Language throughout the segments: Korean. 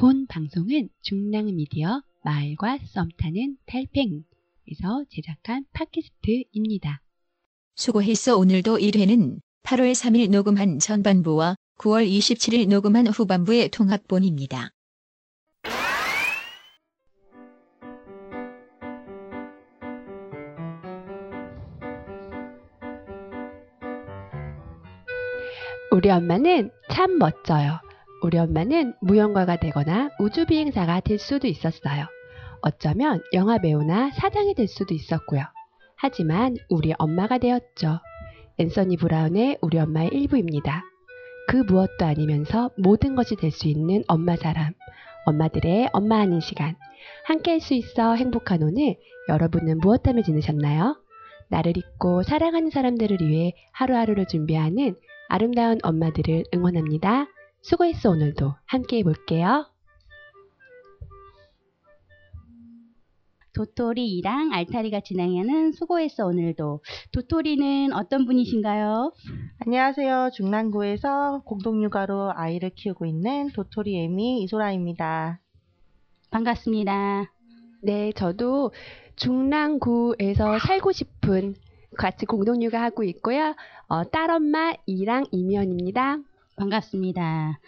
본 방송은 중랑미디어 마을과 썸타는 달팽에서 제작한 팟캐스트입니다. 수고했어 오늘도 1회는 8월 3일 녹음한 전반부와 9월 27일 녹음한 후반부의 통합본입니다. 우리 엄마는 참 멋져요. 우리 엄마는 무용가가 되거나 우주비행사가 될 수도 있었어요. 어쩌면 영화 배우나 사장이 될 수도 있었고요. 하지만 우리 엄마가 되었죠. 앤서니 브라운의 우리 엄마의 일부입니다. 그 무엇도 아니면서 모든 것이 될 수 있는 엄마 사람, 엄마들의 엄마 아닌 시간. 함께 할 수 있어 행복한 오늘 여러분은 무엇 때문에 지내셨나요? 나를 잊고 사랑하는 사람들을 위해 하루하루를 준비하는 아름다운 엄마들을 응원합니다. 수고했어 오늘도 함께 해볼게요. 도토리랑 알타리가 진행하는 수고했어 오늘도 도토리는 어떤 분이신가요? 안녕하세요. 중랑구에서 공동육아로 아이를 키우고 있는 도토리 애미 이소라입니다. 반갑습니다. 네, 저도 중랑구에서 살고 싶은 같이 공동육아 하고 있고요. 어, 딸엄마 이랑 이면입니다. 반갑습니다.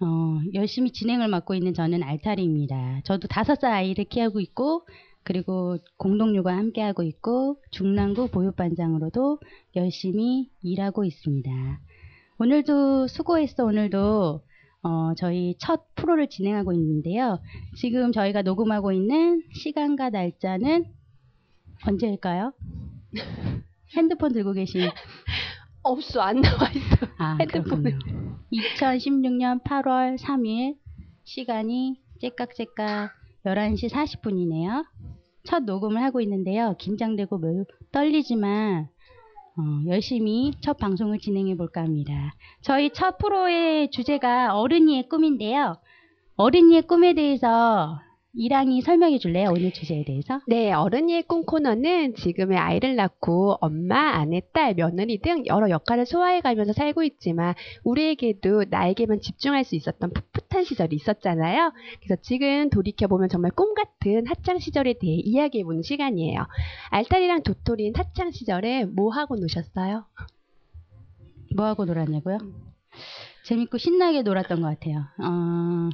어, 열심히 진행을 맡고 있는 저는 알타리입니다. 저도 다섯 살 아이를 키우고 있고, 그리고 공동육아 함께하고 있고, 중랑구 보육반장으로도 열심히 일하고 있습니다. 오늘도 수고했어, 오늘도, 어, 저희 첫 프로를 진행하고 있는데요. 지금 저희가 녹음하고 있는 시간과 날짜는 언제일까요? 핸드폰 들고 계신 없어, 안 나와 있어. 아. 그렇군요. 2016년 8월 3일 시간이 째깍째깍 11시 40분이네요. 첫 녹음을 하고 있는데요. 긴장되고 매우 떨리지만 어, 열심히 첫 방송을 진행해 볼까 합니다. 저희 첫 프로의 주제가 어른이의 꿈인데요. 어른이의 꿈에 대해서 이랑이 설명해 줄래요? 오늘 주제에 대해서? 네, 어른이의 꿈 코너는 지금의 아이를 낳고 엄마, 아내, 딸, 며느리 등 여러 역할을 소화해 가면서 살고 있지만 우리에게도 나에게만 집중할 수 있었던 풋풋한 시절이 있었잖아요. 그래서 지금 돌이켜보면 정말 꿈 같은 학창 시절에 대해 이야기해 보는 시간이에요. 알타리랑 도토리는 학창 시절에 뭐 하고 노셨어요? 뭐 하고 놀았냐고요? 재밌고 신나게 놀았던 것 같아요. 어,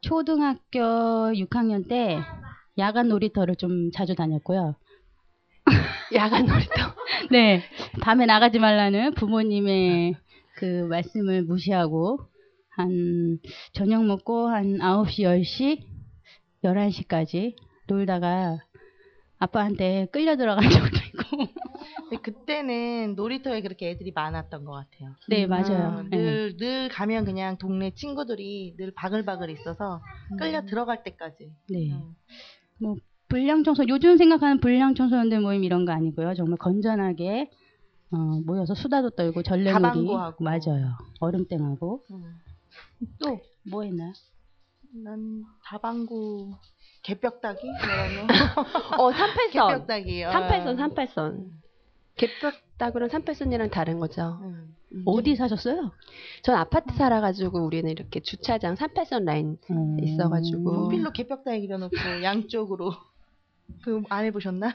초등학교 6학년 때 야간 놀이터를 좀 자주 다녔고요. 야간 놀이터. 네, 밤에 나가지 말라는 부모님의 그 말씀을 무시하고 한 저녁 먹고 한 9시, 10시, 11시까지 놀다가 아빠한테 끌려 들어간 적도 있고. 근데 그때는 놀이터에 그렇게 애들이 많았던 것 같아요. 네, 맞아요. 어, 네. 늘, 늘 가면 그냥 동네 친구들이 늘 바글바글 있어서 끌려 들어갈 때까지. 네. 음. 뭐 불량 청소 요즘 생각하는 불량 청소년들 모임 이런 거 아니고요. 정말 건전하게 어, 모여서 수다도 떨고 전래놀이. 맞아요. 얼음땡하고 음. 또뭐 했나요? 난 다방구 개벽다기? 어, 38선. 개벽다기. 어. 38선, 38선. 개뼈다구랑 38선이랑 다른 거죠. 음. 어디 사셨어요? 전 아파트 살아가지고 우리는 이렇게 주차장 38선 라인 음. 있어가지고. 연필로 개벽다기 그려놓고 양쪽으로. 그 안 해보셨나?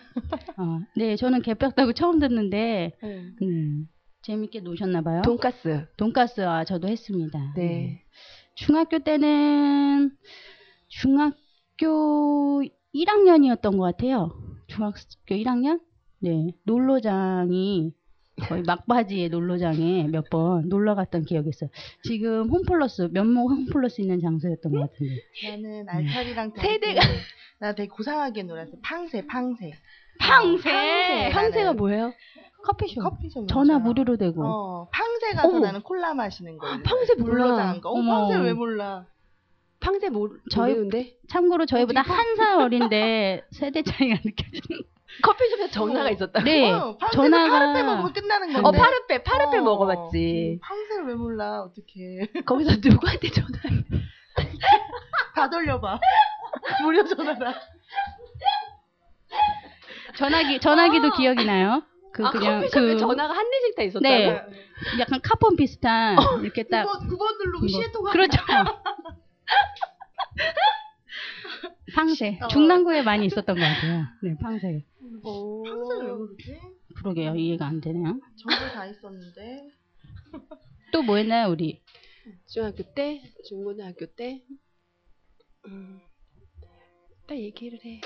어, 네, 저는 개벽다구 처음 듣는데 네. 음, 재밌게 노셨나 봐요. 돈가스. 돈가스 아 저도 했습니다. 네. 중학교 때는 중학 교 1학년이었던 것 같아요. 중학교 1학년? 네. 놀러장이 거의 막바지에 놀러장에 몇 번 놀러 갔던 기억이 있어요. 지금 홈플러스, 면목 홈플러스 있는 장소였던 것 같은데. 나는 알타리랑 세대가- 다르게 나 되게 고상하게 놀았어. 팡새, 팡새. 팡새! 팡새. 황새가 나는 뭐예요? 커피숍. 커피숍 전화. 무료로 되고. 어, 팡새 가서 어머. 나는 콜라 마시는 거. 팡새 몰라. 놀러장 거. 어. 팡새 왜 몰라? 팡새 모르, 저희- 모르는데? 참고로 저희보다 한 살 어린데 세대 차이가 느껴지는. 커피숍에 전화가 어. 있었다. 네. 어, 팡새 전화가- 파르페 먹으면 끝나는 건데. 어, 파르페, 파르페 어. 먹어봤지. 팡새를 왜 몰라? 어떡해. 거기서 누구한테 전화? 다 돌려봐. 무료 전화라. 전화기 전화기도 기억이 나요? 그 아, 그냥 커피숍에 그 전화가 한 대씩 다 있었다고? 네. 약간 카폰 비슷한 이렇게 딱 9번, 9번 누르고 이거. 시에 통화. 그렇죠. 팡새. 어. 중랑구에 많이 있었던 것 같아요. 네, 팡새. 항상 왜 그러지? 그러게요. 이해가 안 되네요. 정글 다 있었는데. 또 뭐 했나요, 우리? 중학교 때, 중고등학교 때, 음, 딱 얘기를 해.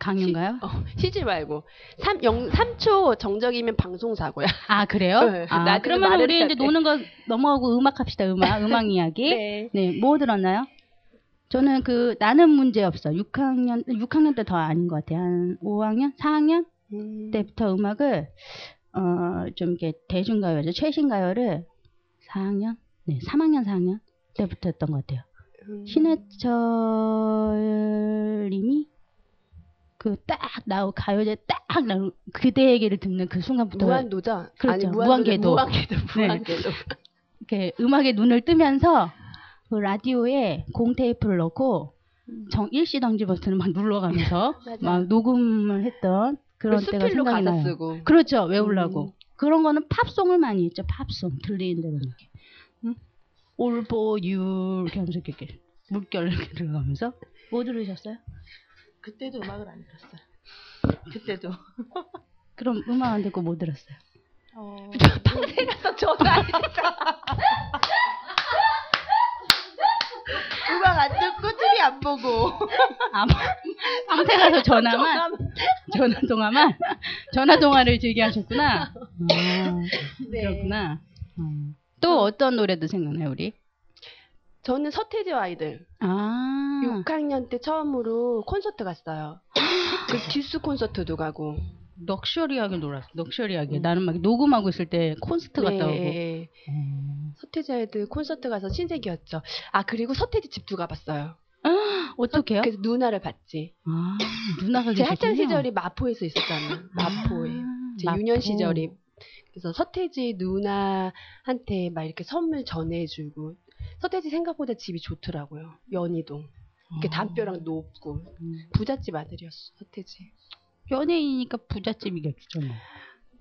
강연가요? 어, 쉬지 말고. 3, 0, 3초 정적이면 방송사고야. 아, 그래요? 네, 아, 그러면 우리 이제 돼. 노는 거 넘어가고 음악 합시다. 음악, 음악 이야기. 네. 네, 뭐 들었나요? 저는 그 나는 문제 없어. 6학년 6학년 때 더 아닌 것 같아요. 한 5학년, 4학년 음, 때부터 음악을 어좀 이렇게 대중 가요죠. 최신 가요를 4학년, 네, 3학년, 4학년 때부터 했던 것 같아요. 음. 신해철님이 그 딱 나오 가요제 딱 나오 그대에게를 듣는 그 순간부터 무한도전? 그렇죠. 아니, 무한궤도. 무한궤도, 무한궤도. 이렇게 음악에 눈을 뜨면서 그 라디오에 공 테이프를 넣고 정 일시 정지 버튼을 막 눌러가면서. 막 녹음을 했던 그런 때가 수필로 생각이 나요. 쓰고. 그렇죠 외우려고 음. 그런 거는 팝송을 많이 했죠 팝송 들리는 대로 이렇게 응? All for you 이렇게 하면서 이렇게 물결 이렇게 들어가면서 뭐 들으셨어요? 그때도 음악을 안 들었어요. 그때도. 그럼 음악 안 듣고 뭐 들었어요? 어, 방세 가서 전화했어. 음악 안 듣고 TV 안 보고. 아, 방세 가서 전화만 전화 통화만 전화 통화를 즐겨하셨구나. 아, 네. 그렇구나. 어. 또 어떤 노래도 생각나요 우리? 저는 서태지와 아이들. 아 6학년 때 처음으로 콘서트 갔어요. 그 듀스 콘서트도 가고. 럭셔리하게 놀았어. 럭셔리하게. 음. 나는 막 녹음하고 있을 때 콘서트 갔다 오고. 네. 음. 서태지 아이들 콘서트 가서 신세계였죠. 아 그리고 서태지 집도 가봤어요. 어떻게요? 그래서 누나를 봤지. 아 누나가 제 학창 계셨군요. 시절이 마포에서 있었잖아. 마포에. 아, 제 마포. 유년 시절이. 그래서 서태지 누나한테 막 이렇게 선물 전해주고. 서태지 생각보다 집이 좋더라고요. 연희동. 이렇게 아. 담벼락 높고. 음. 부잣집 아들이었어, 서태지. 연예인이니까 부잣집이겠죠.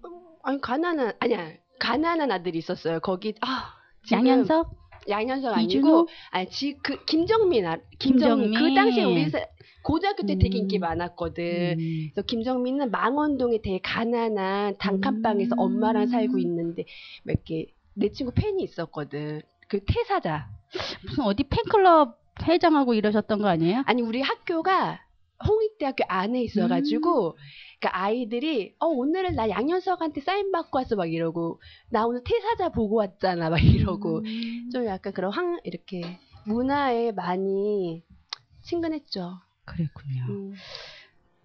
뭐. 아니, 가난한, 아니야. 가난한 아들이 있었어요. 거기, 아. 지금 양현석? 양현석 이준호? 아니고, 아니, 지, 그, 김정민, 아, 김정민. 김정민. 그 당시에 우리 사- 고등학교 때 되게 음. 인기 많았거든. 음. 그래서 김정민은 망원동에 되게 가난한 단칸방에서 음. 엄마랑 살고 있는데, 몇 개, 내 친구 팬이 있었거든. 그 태사자. 무슨 어디 팬클럽 회장하고 이러셨던 거 아니에요? 아니, 우리 학교가 홍익대학교 안에 있어가지고, 그러니까 아이들이, 어, 오늘은 나 양현석한테 사인 받고 왔어, 막 이러고, 나 오늘 태사자 보고 왔잖아, 막 이러고, 음. 좀 약간 그런 황, 이렇게, 문화에 많이 친근했죠. 그랬군요. 음.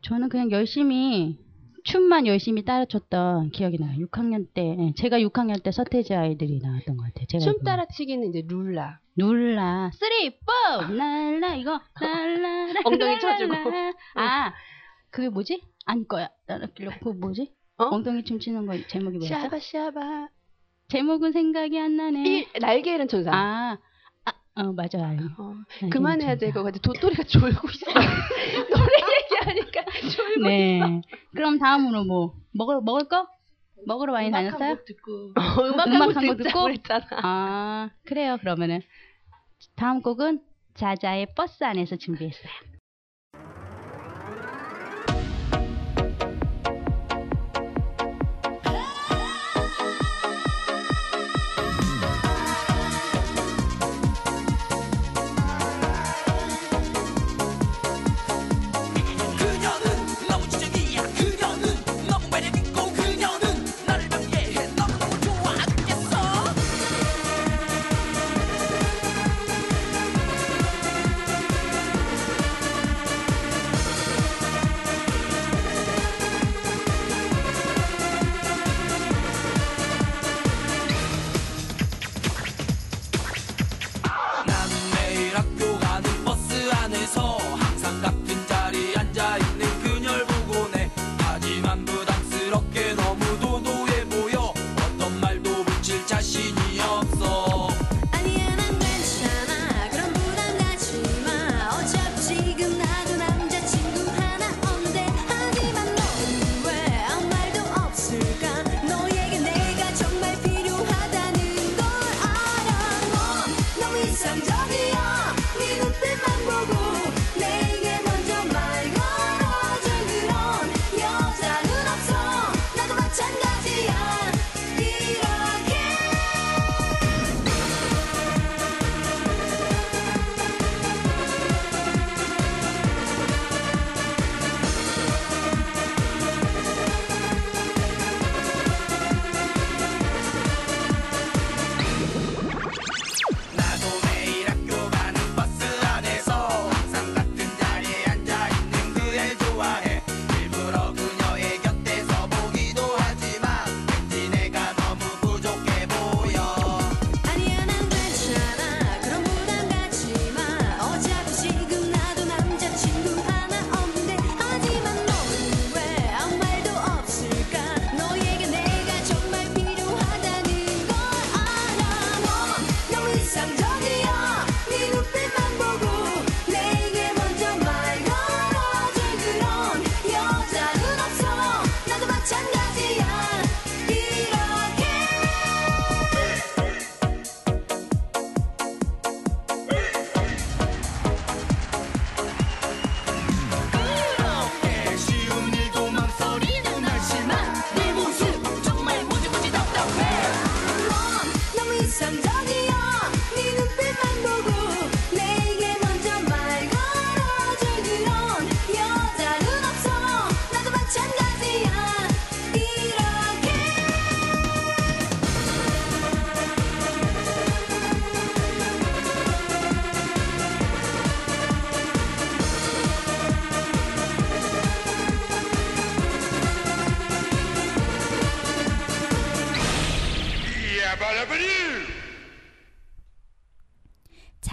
저는 그냥 열심히 춤만 열심히 따라췄던 기억이 나요. 6학년 때 예, 제가 6학년 때 서태지 아이들이 나왔던 것 같아요. 춤. 따라치기는 이제 룰라. 룰라 three four 날라 이거 날라 엉덩이 쳐주고. 아 그게 뭐지? 안 거야. 나는 그 뭐지? 어? 엉덩이 춤 추는 거 제목이 뭐였어? 샤바, 샤바. 제목은 생각이 안 나네. 이, 날개 잃은 천사. 아, 아, 어 맞아요. 어, 그만해야 될. 것 같아. 도토리가 졸고 있어. 노래 네. 그럼 다음으로 뭐 먹을 먹을 거? 먹으러 많이 음악 다녔어요? 한곡 듣고. 있어. 음악 음악 한곡 듣자 듣고? 그랬잖아. 아, 그래요. 그러면은 다음 곡은 자자의 버스 안에서 준비했어요.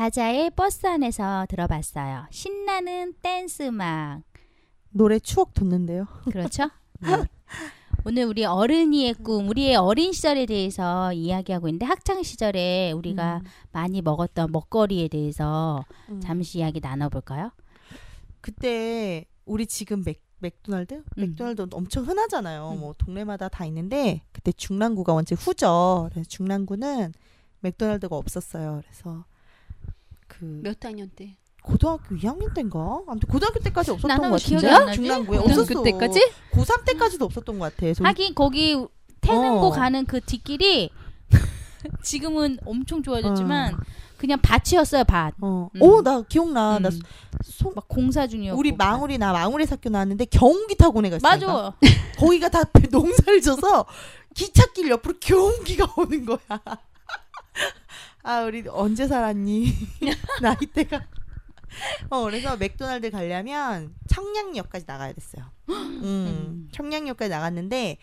자자의 버스 안에서 들어봤어요. 신나는 댄스 음악. 노래 추억 돋는데요. 그렇죠? 네. 오늘 우리 어른이의 꿈, 우리의 어린 시절에 대해서 이야기하고 있는데 학창 시절에 우리가 많이 먹었던 먹거리에 대해서 음. 잠시 이야기 나눠볼까요? 그때 우리 지금 맥 맥도날드? 음. 맥도날드 엄청 흔하잖아요. 음. 뭐 동네마다 다 있는데 그때 중랑구가 원체 후죠. 그래서 중랑구는 맥도날드가 없었어요. 그래서 그 몇 학년 때? 고등학교 2학년 때인가? 아무튼 고등학교 때까지 없었던 것 같은데? 중랑구에 없었어. 때까지? 고3 때까지도 없었던 것 같아. 저 하긴 거기 태능고 어. 가는 그 뒷길이 지금은 엄청 좋아졌지만 그냥 밭이었어요 밭. 어, 음. 오, 나 기억나. 나 음. 소, 막 공사 중이었고. 우리 망우리 나 망우리 학교 나왔는데 경운기 타고 내가 있어. 맞아. 거기가 다 농사를 져서 기찻길 옆으로 경운기가 오는 거야. 아, 우리 언제 살았니? 나이대가. 어, 그래서 맥도날드 가려면 청량역까지 나가야 됐어요. 음, 청량역까지 나갔는데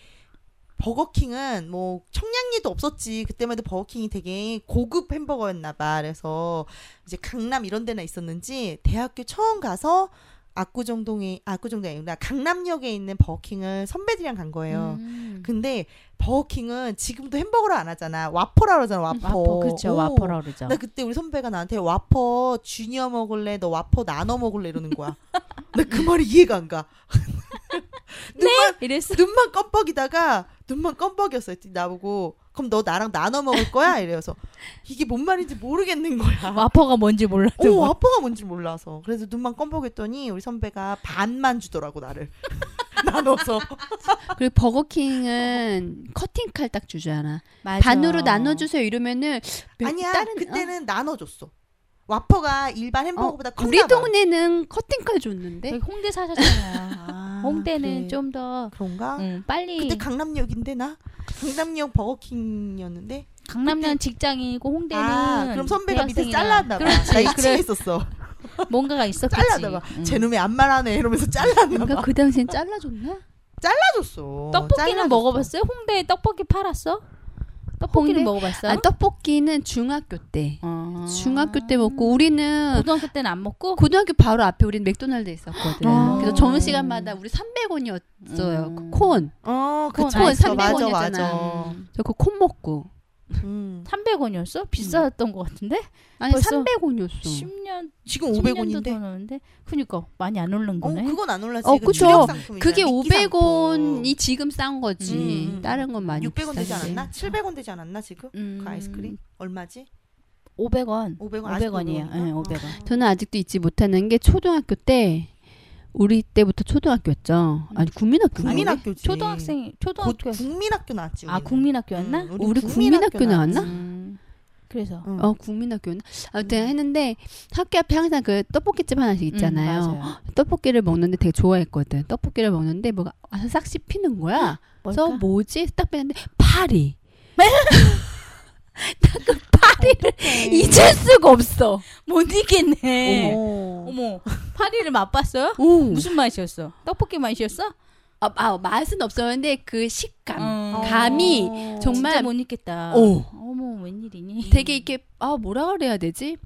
버거킹은 뭐 청량리도 없었지. 그때만 해도 버거킹이 되게 고급 햄버거였나 봐. 그래서 이제 강남 이런 데나 있었는지 대학교 처음 가서 압구정동에 압구정동이 아니라 강남역에 있는 버거킹을 선배들이랑 간 거예요. 음. 근데 버거킹은 지금도 햄버거를 안 하잖아. 와퍼라 그러잖아. 와퍼. 와퍼 그렇죠. 오. 와퍼라 그러죠. 나 그때 우리 선배가 나한테 와퍼 주니어 먹을래? 너 와퍼 나눠 먹을래? 이러는 거야. 나 그 말이 이해가 안 가. 눈만, 이랬어. 눈만 껌뻑이다가 눈만 껌뻑이었어. 나보고 그럼 너 나랑 나눠 먹을 거야? 이래서 이게 뭔 말인지 모르겠는 거야. 와퍼가 뭔지 몰라도. 오, 와퍼가 뭔지 몰라서. 그래서 눈만 껌뻑였더니 우리 선배가 반만 주더라고 나를. 나눠서. 그리고 버거킹은 커팅 칼딱 주잖아. 맞아. 반으로 나눠주세요 이러면은 몇- 아니야. 다른- 그때는 나눠줬어. 와퍼가 일반 어, 햄버거보다 어, 우리 봐. 동네는 커팅 칼 줬는데. 홍대 사셨잖아요. 아, 홍대는 그래. 좀더 그런가? 음, 빨리 그때 강남역인데 나 강남역 버거킹이었는데 강남역 직장이고 홍대는 아 그럼 선배가 밑에. 잘랐나 봐. 그렇지. 나 2층에 그래. 있었어. 뭔가가 있었겠지. 잘랐나 봐. 음. 제 놈의 안 말하네 이러면서 잘랐나 봐. 그 당시엔 잘라줬나? 잘라줬어. 떡볶이는 잘라줬어. 먹어봤어요? 홍대에 떡볶이 팔았어? 떡볶이는? 먹어봤어요? 아 떡볶이는 중학교 때. 어. 중학교 때 먹고 우리는 고등학교 때는 안 먹고 고등학교 바로 앞에 우리는 맥도날드 있었거든. 아. 그래서 점심 시간마다 우리 300원이었어요. 음. 그 콘. 어, 그건 그쵸. 알죠. 맞아, 300원 맞아. 이었잖아. 저 그 콘 먹고. 음. 300원이었어? 비쌌던 것 같은데? 아니 벌써 300원이었어. 10년 지금 10년도 500원인데. 더 넘는데? 그니까 많이 안 오른 어, 거네. 그건 안 올랐지. 어, 그쵸. 그게 미끼 상품. 500원이 지금 싼 거지. 음, 음. 다른 건 많이 600원 되지. 않았나? 700원 되지 않았나 지금? 음. 그 아이스크림 얼마지? 500원. 500원. 아직도 500원이에요. 500원 네, 인가? 500원. 저는 아직도 잊지 못하는 게 초등학교 때 우리 때부터 초등학교였죠. 아니 국민학교. 국민학교지. 초등학생, 곧 초등학교. 국민학교 나왔지. 아, 우리는. 국민학교였나? 음, 우리 국민학교 나왔나? 음, 그래서. 응. 어 국민학교였나? 아무튼 했는데 학교 앞에 항상 그 떡볶이집 하나씩 있잖아요. 음, 맞아요. 떡볶이를 먹는데 되게 좋아했거든. 떡볶이를 먹는데 뭐가 와서 싹 씹히는 거야. 그래서? 뭐지? 딱 뺐는데 파리. 나그 파리를 잊을 수가 없어. 못 이겠네. 어. 어머, 파리를 맛봤어요? 오. 무슨 맛이었어? 떡볶이 맛이었어? 아, 아, 맛은 없었는데 그 식감, 어. 감이 어. 정말 진짜 못 잊겠다. 오. 어머, 웬일이니? 되게 이렇게 아 뭐라 그래야 되지?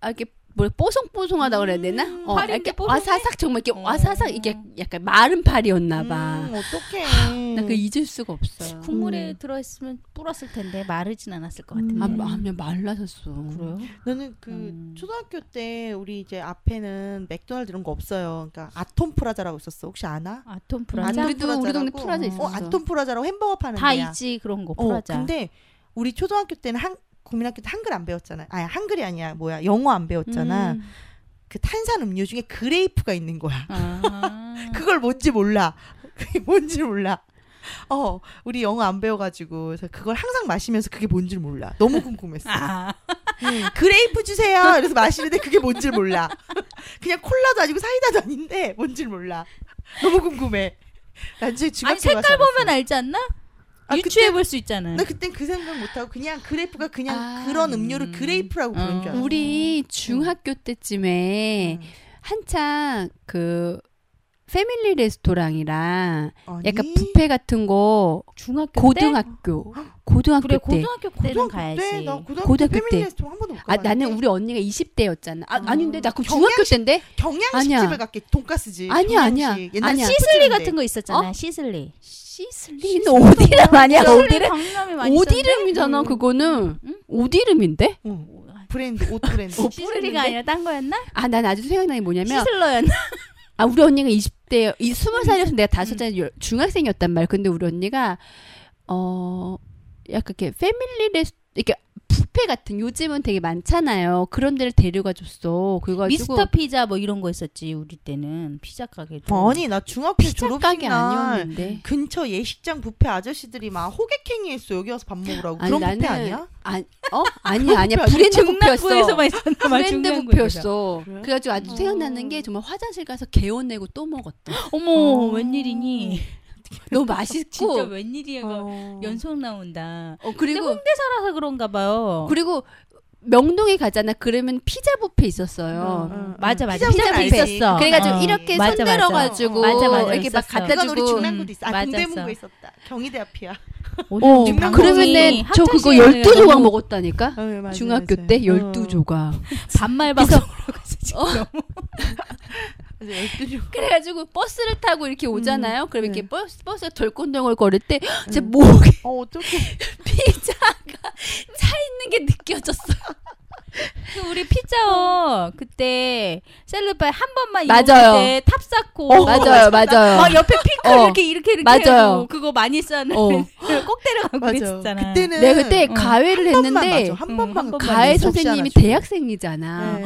아 이렇게 뭐 뽀송뽀송하다 그래야 되나? 음, 어, 이렇게 뽀송해? 와사삭 정말 이렇게 어. 와사삭 이게 약간 마른 파리였나 봐. 음, 어떡해. 나 그 잊을 수가 없어요. 국물에 들어 있으면 불었을 텐데 마르진 않았을 것 같은데. 아, 아, 그냥 말라졌어. 그래요? 나는 그 음. 초등학교 때 우리 이제 앞에는 맥도날드 이런 거 없어요. 그러니까 아톰 프라자라고 있었어. 혹시 아나? 아톰 아, 프라자? 우리도 우리 동네? 프라자 있었어. 어, 아톰 프라자라고 햄버거 파는 다 데야. 있지 그런 거 어, 프라자. 근데 우리 초등학교 때는 한 국민학교 때 한글 안 배웠잖아. 아니 한글이 아니야. 뭐야 영어 안 배웠잖아. 음. 그 탄산 음료 중에 grape가 있는 거야. 아. 그걸 뭔지 몰라. 그게 뭔지 몰라. 어, 우리 영어 안 배워가지고 그래서 그걸 항상 마시면서 그게 뭔지 몰라. 너무 궁금했어. 아. 음, grape 주세요. 그래서 마시는데 그게 뭔지 몰라. 그냥 콜라도 아니고 사이다도 아닌데 뭔지 몰라. 너무 궁금해. 중학교 아니 색깔 보면. 알지 않나? 아, 유추해 볼 수 있잖아. 나 그땐 그 생각 못 하고 그냥 grape가 그냥 아, 그런 음료를 음. grape라고 부른 줄 어. 알았어. 우리 중학교 때쯤에 음. 한창 그 패밀리 레스토랑이랑 아니, 약간 뷔페 같은 거 중학교 때 고등학교 고등학교 그래 때 고등학교 때는 고등학교 가야지. 때, 나 고등학교, 고등학교 패밀리 때. 레스토랑 한 번도 못 아. 나는 우리 언니가 20대였잖아. 아, 어. 아닌데 나 그 중학교 때인데. 경양식집을 아니야. 갔겠 돈가스집. 아니야, 아니야. 경양식. 옛날 아니야. 시슬리. 같은 거 있었잖아. 시슬리. 시슬리는 옷 이름 아니야? 옷 이름? 옷 이름이잖아. 음. 그거는 응? 옷 이름인데. 응. 브랜드 옷 브랜드. 시슬리가 아니라 딴 거였나? 아 난 아직도 생각나는 게 뭐냐면 시즐러였나? 아 우리 언니가 20대 이 20살이었으면 내가 다섯 음. 살 열- 중학생이었단 말. 근데 우리 언니가 어 약간 이렇게 패밀리 레스 이렇게 뷔페 같은 요즘은 되게 많잖아요. 그런 데를 데려가 줬어. 그래가지고 미스터 피자 뭐 이런 거 있었지 우리 때는 피자 가게도. 아니 나 중학교 졸업식 가게 날. 근처 예식장 뷔페 아저씨들이 막 호객행위했어 여기 와서 밥 먹으라고 아니, 그런 뷔페 아니야? 아, 어? 아니야, 아니야. 브랜드 뷔페였어. 브랜드. 뷔페였어. 그래? 그래가지고 아주 어. 생각나는 게 정말 화장실 가서 개워내고 또 먹었다. 어머 어. 웬일이니? 너무 맛있고. 진짜 웬일이야? 가 어. 연속 나온다. 어, 그리고 홍대 살아서 그런가 봐요. 그리고 명동에 가잖아. 그러면 피자 뷔페 있었어요. 응, 응. 맞아 맞아. 피자 피자 뷔페 있었어. 그래가지고 어. 이렇게 맞아, 손 들어 가지고 맞아. 맞아, 맞아, 이렇게 막. 갖다 그건 우리 주고 중랑구도 있어. 아 맞았어. 동대문구에 있었다. 경희대 앞이야. 어, 방송이 그러면은 저 그거 시절에 12조각 너무 먹었다니까? 어, 맞아, 중학교 맞아. 때 어. 12조각. 반말 방송으로 가서 지금 어. 너무 맞아, 12조. 그래가지고 버스를 타고 이렇게 오잖아요. 그럼 이렇게 네. 버스, 버스가 덜컹덜컹 거릴 때, 제 목에 어. 피자가 차 있는 게 느껴졌어요. 그 우리 피자어 그때 셀럽바이 한 번만 맞아요. 이용할 때탑 쌓고 어, 맞아요, 맞아요. 막 옆에 핑크 어. 이렇게 이렇게 이렇게 맞아요. 하고 그거 많이 싸는 어. 꼭 데려가고 맞아. 그랬었잖아. 그때는 내가 그때 응. 한 번만 했는데, 맞아. 한 응, 번만 한 번만 접시 선생님이. 대학생이잖아. 네.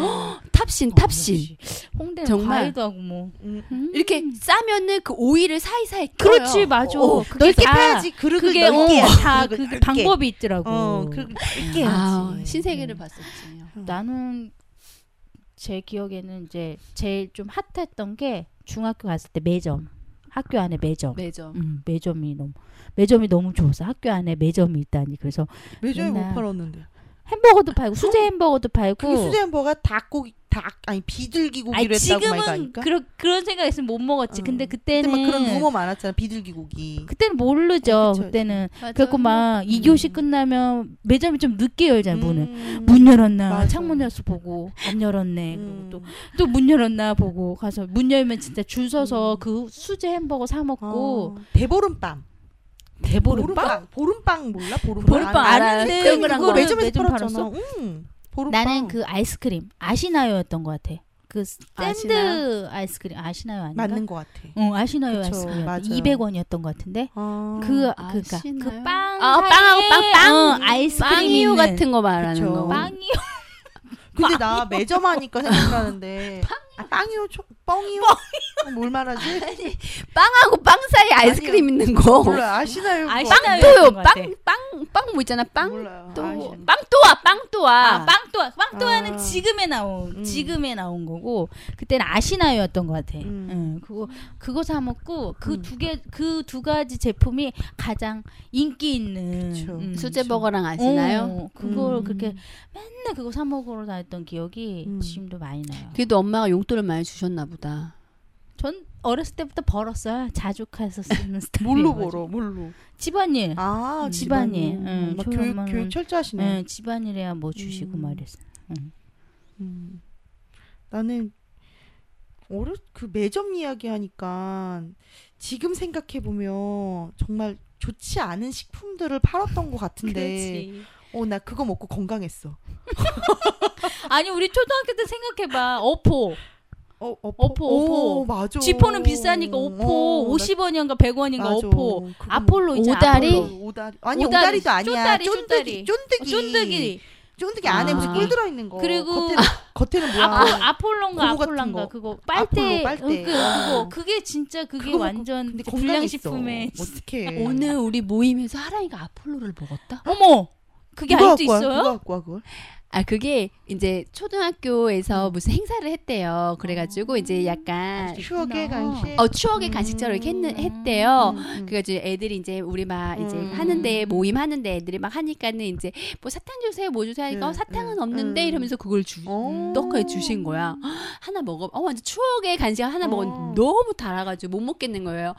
탑신, 탑신. 홍대는 정말. 과일도 하고 뭐. 음. 음. 이렇게 싸면은 그 오이를 사이사이 껴요. 그렇지 맞아. 어, 그게 넓게 다- 펴야지. 그릇을 넓게 어, 해야지. 다 그릇을 그 넓게. 방법이 있더라고. 어, 넓게 아, 해야지. 신세계를 봤었지. 나는 제 기억에는 이제 제일 좀 핫했던 게 중학교 갔을 때 매점. 학교 안에 매점. 매점. 음, 매점이 너무 매점이 너무 좋았어. 학교 안에 매점이 있다니. 그래서 매점에 못 맨날 팔았는데. 햄버거도 팔고 수제 햄버거도 팔고. 그 수제 햄버거가 닭고기 닭 아니 비둘기 아니 고기로 했다고 아닐까? 그런 그런 생각했으면 못 먹었지. 어. 근데 그때 그때는 막 그런 루머 많았잖아. 비둘기 고기. 그때는 모르죠. 어, 그쵸, 그때는 맞아. 그래갖고 막 2교시 끝나면 매점이 좀 늦게 열잖아 문을. 음. 문 열었나 맞아. 창문 열어서 보고 안 열었네 음. 그리고 또 또 문 열었나 보고 가서 문 열면 진짜 줄 서서 그 수제 햄버거 사 먹고 어. 대보름빵. 대보름빵 보름빵 몰라? 보름빵. 보름빵. 아는데 그거 거. 매점에서 매점 팔았잖아. 응. 보름빵. 나는 그 아이스크림 아시나요였던 것 같아 그 샌드 아시나요? 아이스크림 아시나요 아닌가? 맞는 것 같아. 응 아시나요 그쵸, 아이스크림 맞아요. 200원이었던 것 같은데 아. 그 아, 그니까? 그빵 아, 빵하고 빵, 빵. 어, 아이스크림 빵이유 있는 같은 거 말하는 그쵸. 거. 빵이요 근데 나 매점 하니까 생각나는데 아, 빵이요? 초, 뻥이요? 어, 뭘 말하지? 빵하고 빵 사이 아이스크림 있는 거. 몰라 아시나요? 아시나요? 같아. 빵, 빵, 빵 뭐 있잖아. 빵 몰라요. 또. 아시나요? 빵 또와, 빵 또와. 아, 빵또아. 빵또아는 아. 지금에 나온 음. 지금에 나온 거고 그때는 아시나요였던 것 같아. 음. 응, 그거 그거 사 먹고 그 음. 두개 그 두 가지 제품이 가장 인기 있는. 음, 수제버거랑 아시나요? 어, 그걸 음. 그렇게 맨날 그거 사 먹으러 다녔던 기억이 음. 지금도 많이 나요. 그래도 엄마가 용 돈을 많이 주셨나 보다. 전 어렸을 때부터 벌었어요. 자주 가서 쓰는 스타일. 뭘로 벌어? 뭘로? 집안일. 아 집안일. 집안일. 응, 막 저희 교육 교육 철저하시네. 네, 집안일에야 뭐 주시고 음. 말했어. 음. 나는 어렸 그 매점 이야기 하니까 지금 생각해 보면 정말 좋지 않은 식품들을 팔았던 것 같은데 어 나 그거 먹고 건강했어. 아니 우리 초등학교 때 생각해봐. 어포. 어, 어포, 어포, 오, 어포. 맞아. 쥐포는 비싸니까 어포 어, 50원인가 100원인가 맞아. 어포. 아폴로 있잖아. 오다리? 아폴로. 오다리? 아니 오다리, 오다리, 도 아니야. 쫀다리, 쫀득이. 쫀득이. 쫀득이. 쫀득이 안에 아. 무슨 꿀 들어 있는 거. 그리고 겉에는 겉에는 뭐야? 아폴 아폴론가 아폴란가 거. 그거 빨대 아폴로, 빨대. 어, 그, 어. 그거 그게 진짜 그게 그거 먹고- 완전 불량식품에 어떻게? 오늘 우리 모임에서 하랑이가 아폴로를 먹었다? 어머 그게 아직도? 있어요? 누가 갖고 와 그걸? 아 그게 이제 초등학교에서 무슨 행사를 했대요. 그래가지고 이제 약간 추억의 간식. 어 추억의 간식처럼 이렇게 했는, 했대요. 음, 음. 그래가지고 애들이 이제 우리 막 이제 음. 하는데 모임 하는데 애들이 막 하니까는 이제 뭐 사탕 주세요, 뭐 주세요 하니까 음, 어, 사탕은 음, 없는데 음. 이러면서 그걸 주 어. 떡하게 주신 거야. 하나 먹어. 어 완전 추억의 간식 하나 어. 먹었는데 너무 달아가지고 못 먹겠는 거예요.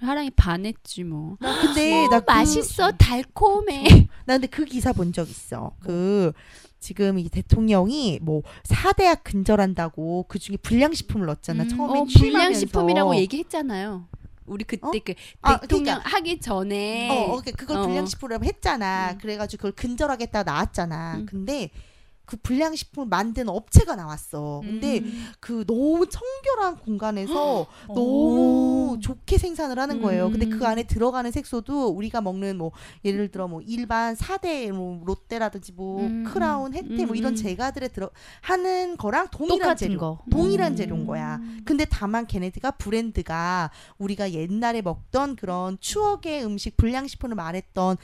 하랑이 반했지 뭐. 나 근데 나 그- 맛있어, 달콤해. 나 근데 그 기사 본 적 있어. 그 지금 이 대통령이 뭐 4대학 근절한다고 그 중에 불량식품을 넣었잖아. 음. 처음에 어. 불량식품이라고 얘기했잖아요. 우리 그때 어? 그 아, 대통령 그러니까. 하기 전에 어, 어, 그걸 어. 불량식품이라고 했잖아. 음. 그래가지고 그걸 근절하겠다 나왔잖아. 음. 근데 그 불량식품을 만든 업체가 나왔어. 근데 음. 그 너무 청결한 공간에서 오. 너무 좋게 생산을 하는 거예요. 근데 음. 그 안에 들어가는 색소도 우리가 먹는 뭐 예를 들어 뭐 일반 사대 뭐 롯데라든지 뭐 음, 크라운, 혜태 뭐 음, 이런 음. 제과들에 들어 하는 거랑 동일한 재료. 거. 동일한 음. 재료인 거야. 근데 다만 걔네들가 브랜드가 우리가 옛날에 먹던 그런 추억의 음식 불량식품을 말했던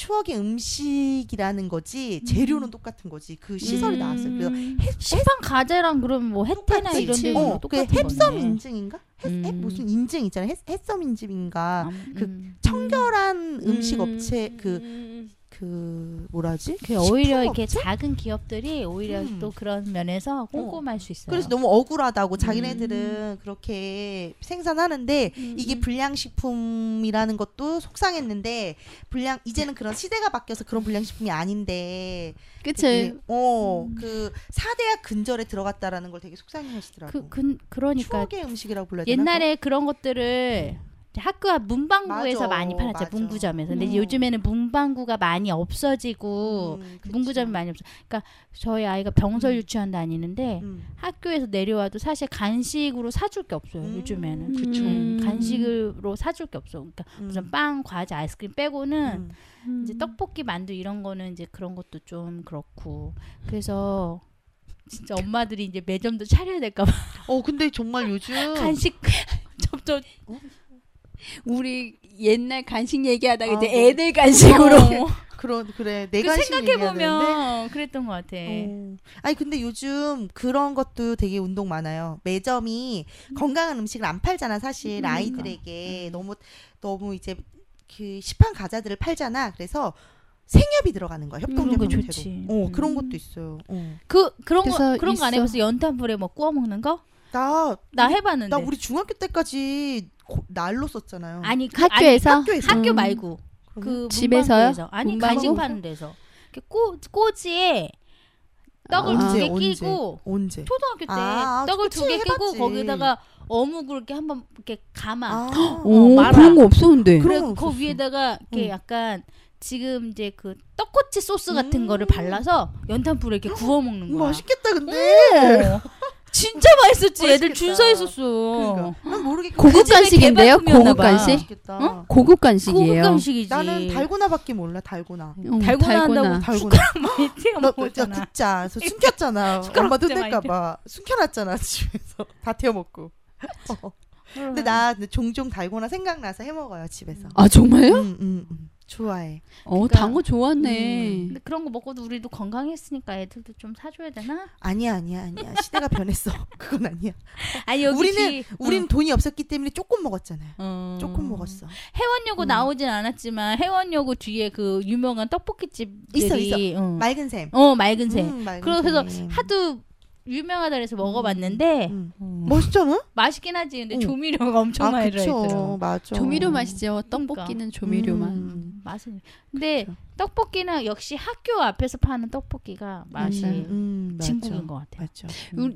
추억의 음식이라는 거지 재료는 똑같은 거지 그 시설이 나왔어요. 그래서 햇, 시판 가재랑 그럼 뭐 똑같이. 이런 데는 어, 그 똑같은 햇섬 거네. 인증인가? 햇, 햇 음. 무슨 인증 있잖아. 햇, 햇섬 인증인가? 음, 그 음. 청결한 음식 음. 업체 그 그 뭐라지? 그 오히려 이렇게? 작은 기업들이 오히려 음. 또 그런 면에서 꼼꼼할 수 있어요. 그래서 너무 억울하다고 음. 자기네들은 그렇게 생산하는데 이게 불량식품이라는 것도 속상했는데 불량 이제는 그런 시대가 바뀌어서 그런 불량식품이 아닌데 그치. 어그 사대학 근절에 들어갔다라는 걸 되게 속상해하시더라고. 그, 그 그러니까 추억의 음식이라고 불러야 되나? 옛날에 그런 것들을 이제 학교 앞 문방구에서 맞아, 많이 팔았죠 맞아. 문구점에서 근데 음. 요즘에는 문방구가 많이 없어지고 음, 그쵸. 문구점이 많이 없어 그러니까 저희 아이가 병설 음. 유치원 다니는데 음. 학교에서 내려와도 사실 간식으로 사줄 게 없어요 음, 요즘에는 그쵸. 음, 음. 간식으로 사줄 게 없어 그러니까 음. 무슨 빵 과자 아이스크림 빼고는 음. 이제 떡볶이 만두 이런 거는 이제 그런 것도 좀 그렇고 그래서 진짜 엄마들이 이제 매점도 차려야 될까 봐 어 근데 정말 요즘 간식 점점 우리 옛날 간식 얘기하다가 아, 이제 네. 애들 간식으로 어. 그런 그래 그 내가 생각해 보면 그랬던 것 같아. 어. 아니 근데 요즘 그런 것도 되게 운동 많아요. 매점이 건강한 음식을 안 팔잖아 사실 음. 아이들에게 너무 너무 이제 그 시판 과자들을 팔잖아. 그래서 생협이 들어가는 거야 협동조합. 좋지. 어 음. 그런 것도 있어요. 어. 그 그런 거 그래서 그런 거 안. 해봤어? 연탄불에 뭐 구워 먹는 거? 나 나 해봤는데. 나 우리 중학교 때까지 고- 날로 썼잖아요. 아니 그 학교에서? 아니, 학교에서. 학교 음. 말고 그러면? 그 집에서요? 아니? 간식 파는 데서 이렇게 꼬 꼬지에 떡을 아. 두개 언제, 끼고 언제? 초등학교 때 아, 떡을 두 개 끼고. 거기다가 어묵을 이렇게 한번 이렇게 감아. 아, 오, 말아. 그런 거 없었는데. 그래 건 그. 위에다가 이렇게 응. 약간 지금 이제 그 떡꼬치 소스 같은 음. 거를 발라서 연탄불에 이렇게 구워 먹는 음, 거야. 맛있겠다 근데. 어. 진짜 맛있었지. 애들 줄 서. 있었어. 그러니까 난 모르게 고급 간식인데요? 고급 봐. 간식? 어? 고급 고급 간식이에요. 간식이지. 나는 달고나밖에 몰라 달고나. 음, 달고나 한다고 달고나. 많이 튀어 나, 나 먹었잖아. 듣자. 그래서 숨겼잖아. 숟가락 엄마 진짜 혼낼까봐 숨겨놨잖아 집에서 다 태워 먹고. 어. 근데 나 근데 종종 달고나 생각나서 해 먹어요 집에서. 아 정말요? 음, 음, 음. 좋아해. 어, 그러니까- 단거 좋았네. 음. 근데 그런 거 먹고도 우리도 건강했으니까 애들도 좀 사줘야 되나? 아니야 아니야 아니야 시대가 변했어. 그건 아니야. 아니 여기 우리는 뒤- 우리는 돈이 없었기 때문에 조금 먹었잖아요. 어. 조금 먹었어. 해원여고 음. 나오진 않았지만 해원여고 뒤에 그 유명한 떡볶이 집들이 있어, 있어. 응. 맑은 샘. 어 맑은 새. 음, 맑은 그래서 샘. 하도 유명하다 그래서 먹어봤는데 음. 어. 멋있잖아. 맛있긴 하지. 근데 응. 조미료가 엄청 아 많이 들어있더라고. 맞아. 조미료 맛이죠. 그러니까. 떡볶이는 조미료만. 음. 맛은. 근데 그쵸. 떡볶이는 역시 학교 앞에서 파는 떡볶이가 맛이 음. 진국인 것 같아. 맞죠.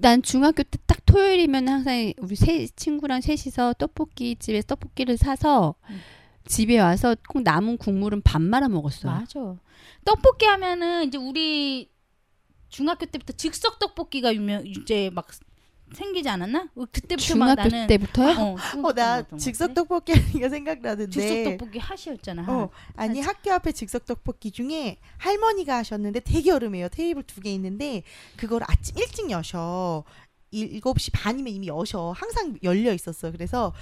난 중학교 때 딱 토요일이면 항상 우리 세 친구랑 셋이서 떡볶이 집에서 떡볶이를 사서 음. 집에 와서 꼭 남은 국물은 밥 말아 먹었어요. 맞아. 떡볶이 하면은 이제 우리 중학교 때부터 즉석 떡볶이가 유명 이제 막 생기지 않았나? 어, 그때부터 막 중학교 나는 때부터요? 어, 어 나 즉석 떡볶이 하니까 생각나는데. 즉석 떡볶이 하시였잖아. 어 아니 학교 앞에 즉석 떡볶이 중에 할머니가 하셨는데 되게 여름에요. 테이블 두 개 있는데 그걸 아침 일찍 여셔. 일곱 시 반이면 이미 여셔. 항상 열려 있었어. 그래서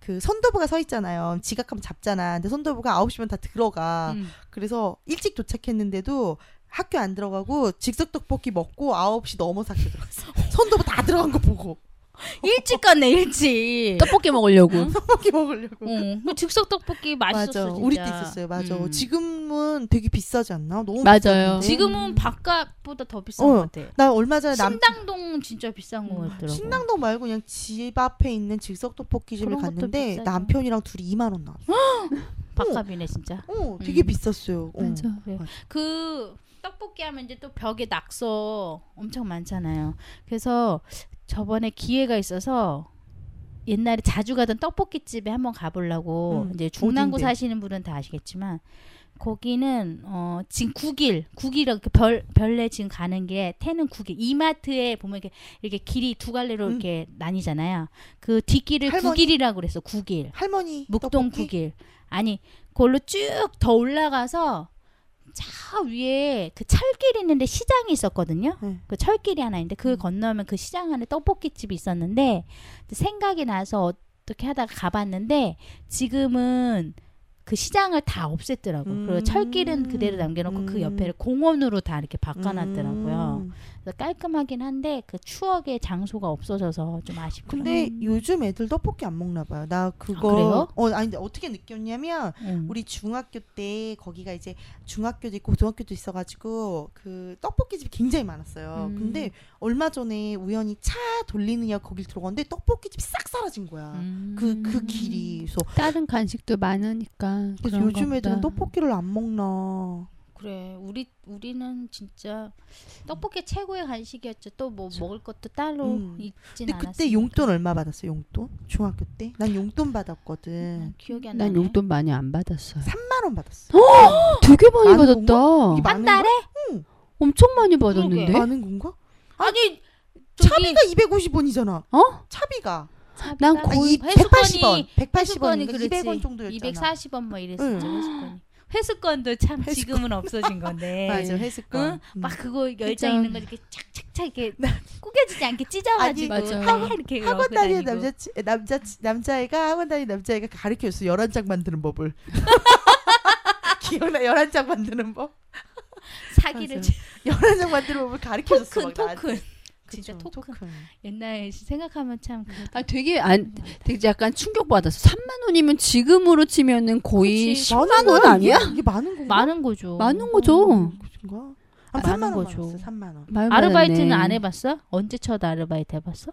그 선도부가 서 있잖아요. 지각하면 잡잖아. 근데 선도부가 아홉 시면 다 들어가. 음. 그래서 일찍 도착했는데도 학교 안 들어가고 즉석 떡볶이 먹고 9시 넘어서 학교 들어갔어. 손도 다 들어간 거 보고 일찍 갔네 일찍. 떡볶이 먹으려고. 떡볶이 먹으려고. 어, 그 즉석 떡볶이 맛있었어 맞아. 진짜. 우리 때 있었어요. 맞아. 음. 지금은 되게 비싸지 않나? 너무 맞아요. 비싼데. 지금은 바깥보다 더 비싼 어, 것 같아. 나 얼마 전에 남 신당동 진짜 비싼 거 같더라고. 신당동 말고 그냥 집 앞에 있는 즉석 떡볶이 집을 갔는데 비싸죠. 남편이랑 둘이 2만 원 나왔어. 밥값이네 진짜. 어, 되게 음. 비쌌어요. 어. 맞아. 그래. 맞아. 그 떡볶이 하면 이제 또 벽에 낙서 엄청 많잖아요. 그래서 저번에 기회가 있어서 옛날에 자주 가던 떡볶이 집에 한번 가보려고 음, 이제 중랑구 어딘데? 사시는 분은 다 아시겠지만 거기는 어 지금 9길 9길 이렇게 별 별내 지금 가는 게 태는 9길 이마트에 보면 이렇게 이렇게 길이 두 갈래로 음. 이렇게 나뉘잖아요. 그 뒷길을 할머니? 9길이라고 그랬어. 9길. 할머니 묵동 떡볶이? 9길. 아니, 그걸로 쭉 더 올라가서 저 위에 그 철길 있는데 시장이 있었거든요. 네. 그 철길이 하나 있는데 그 음. 건너면 그 시장 안에 떡볶이 집이 있었는데 생각이 나서 어떻게 하다가 가봤는데 지금은 그 시장을 다 없앴더라고. 요 그리고 음. 철길은 그대로 남겨놓고 그 음. 옆에를 공원으로 다 이렇게 바꿔놨더라고요. 음. 그래서 깔끔하긴 한데 그 추억의 장소가 없어져서 좀 아쉽고. 근데 요즘 애들 떡볶이 안 먹나 봐요. 나 그거 아, 그래요? 어 아니 어떻게 느꼈냐면 음. 우리 중학교 때 거기가 이제 중학교도 있고 고등학교도 있어가지고 그 떡볶이 집이 굉장히 많았어요. 음. 근데 얼마 전에 우연히 차 돌리느냐 거길 들어갔는데 떡볶이 집이 싹 사라진 거야. 음. 그그 길이. 그래서, 다른 간식도 많으니까. 그래서 요즘 애들은. 떡볶이를 안 먹나. 그래 우리 우리는 진짜 떡볶이 최고의 간식이었죠. 또 뭐 먹을 것도 따로 음. 있진 근데 않았어. 그때 용돈 얼마 받았어? 용돈? 중학교 때? 난 용돈 받았거든. 기억이 안난 나네. 용돈 많이 안 받았어요. 3만 원 받았어. 되게 많이 많은 받았다. 이게 한 많은 달에? 엄청 많이 받았는데. 그러게. 많은 건가? 아니 저기 차비가 250원이잖아. 어? 차비가. 난 차비가? 거의 아, 이 180원. 회수권이 180원인가 그렇지. 200원 정도였잖아. 240원 뭐 이랬었죠 응. 회수권이. 회수권도 참 회수권. 지금은 없어진 건데. 맞아 회수권. 응? 음. 막 그거 진짜. 있는 거 이렇게 착착착 이렇게 꾸겨지지 않게 찢어가지고 아니, 맞아요. 하 이렇게 학원 다니는. 남자 남자 남자애가 학원 다니는 남자애가 가르쳐줬어. 11장 만드는 법을. 기억나? 11장 만드는 법? 사기를 맞아. 11장 만드는 법을 가르쳐줬어. 토큰. 토큰 진짜 그쵸, 토큰. 옛날 생각하면 참 그래도 아 되게 안 되게 약간 충격 받았어. 3만 원이면 지금으로 치면은 거의 그치. 10만 원 아니야? 이게, 이게 많은 건가? 많은 거죠. 많은 거죠. 그런가? 아, 많은 3만 원 거죠. 받았어. 3만 원. 아르바이트는. 안 해봤어? 언제 첫 아르바이트 해봤어?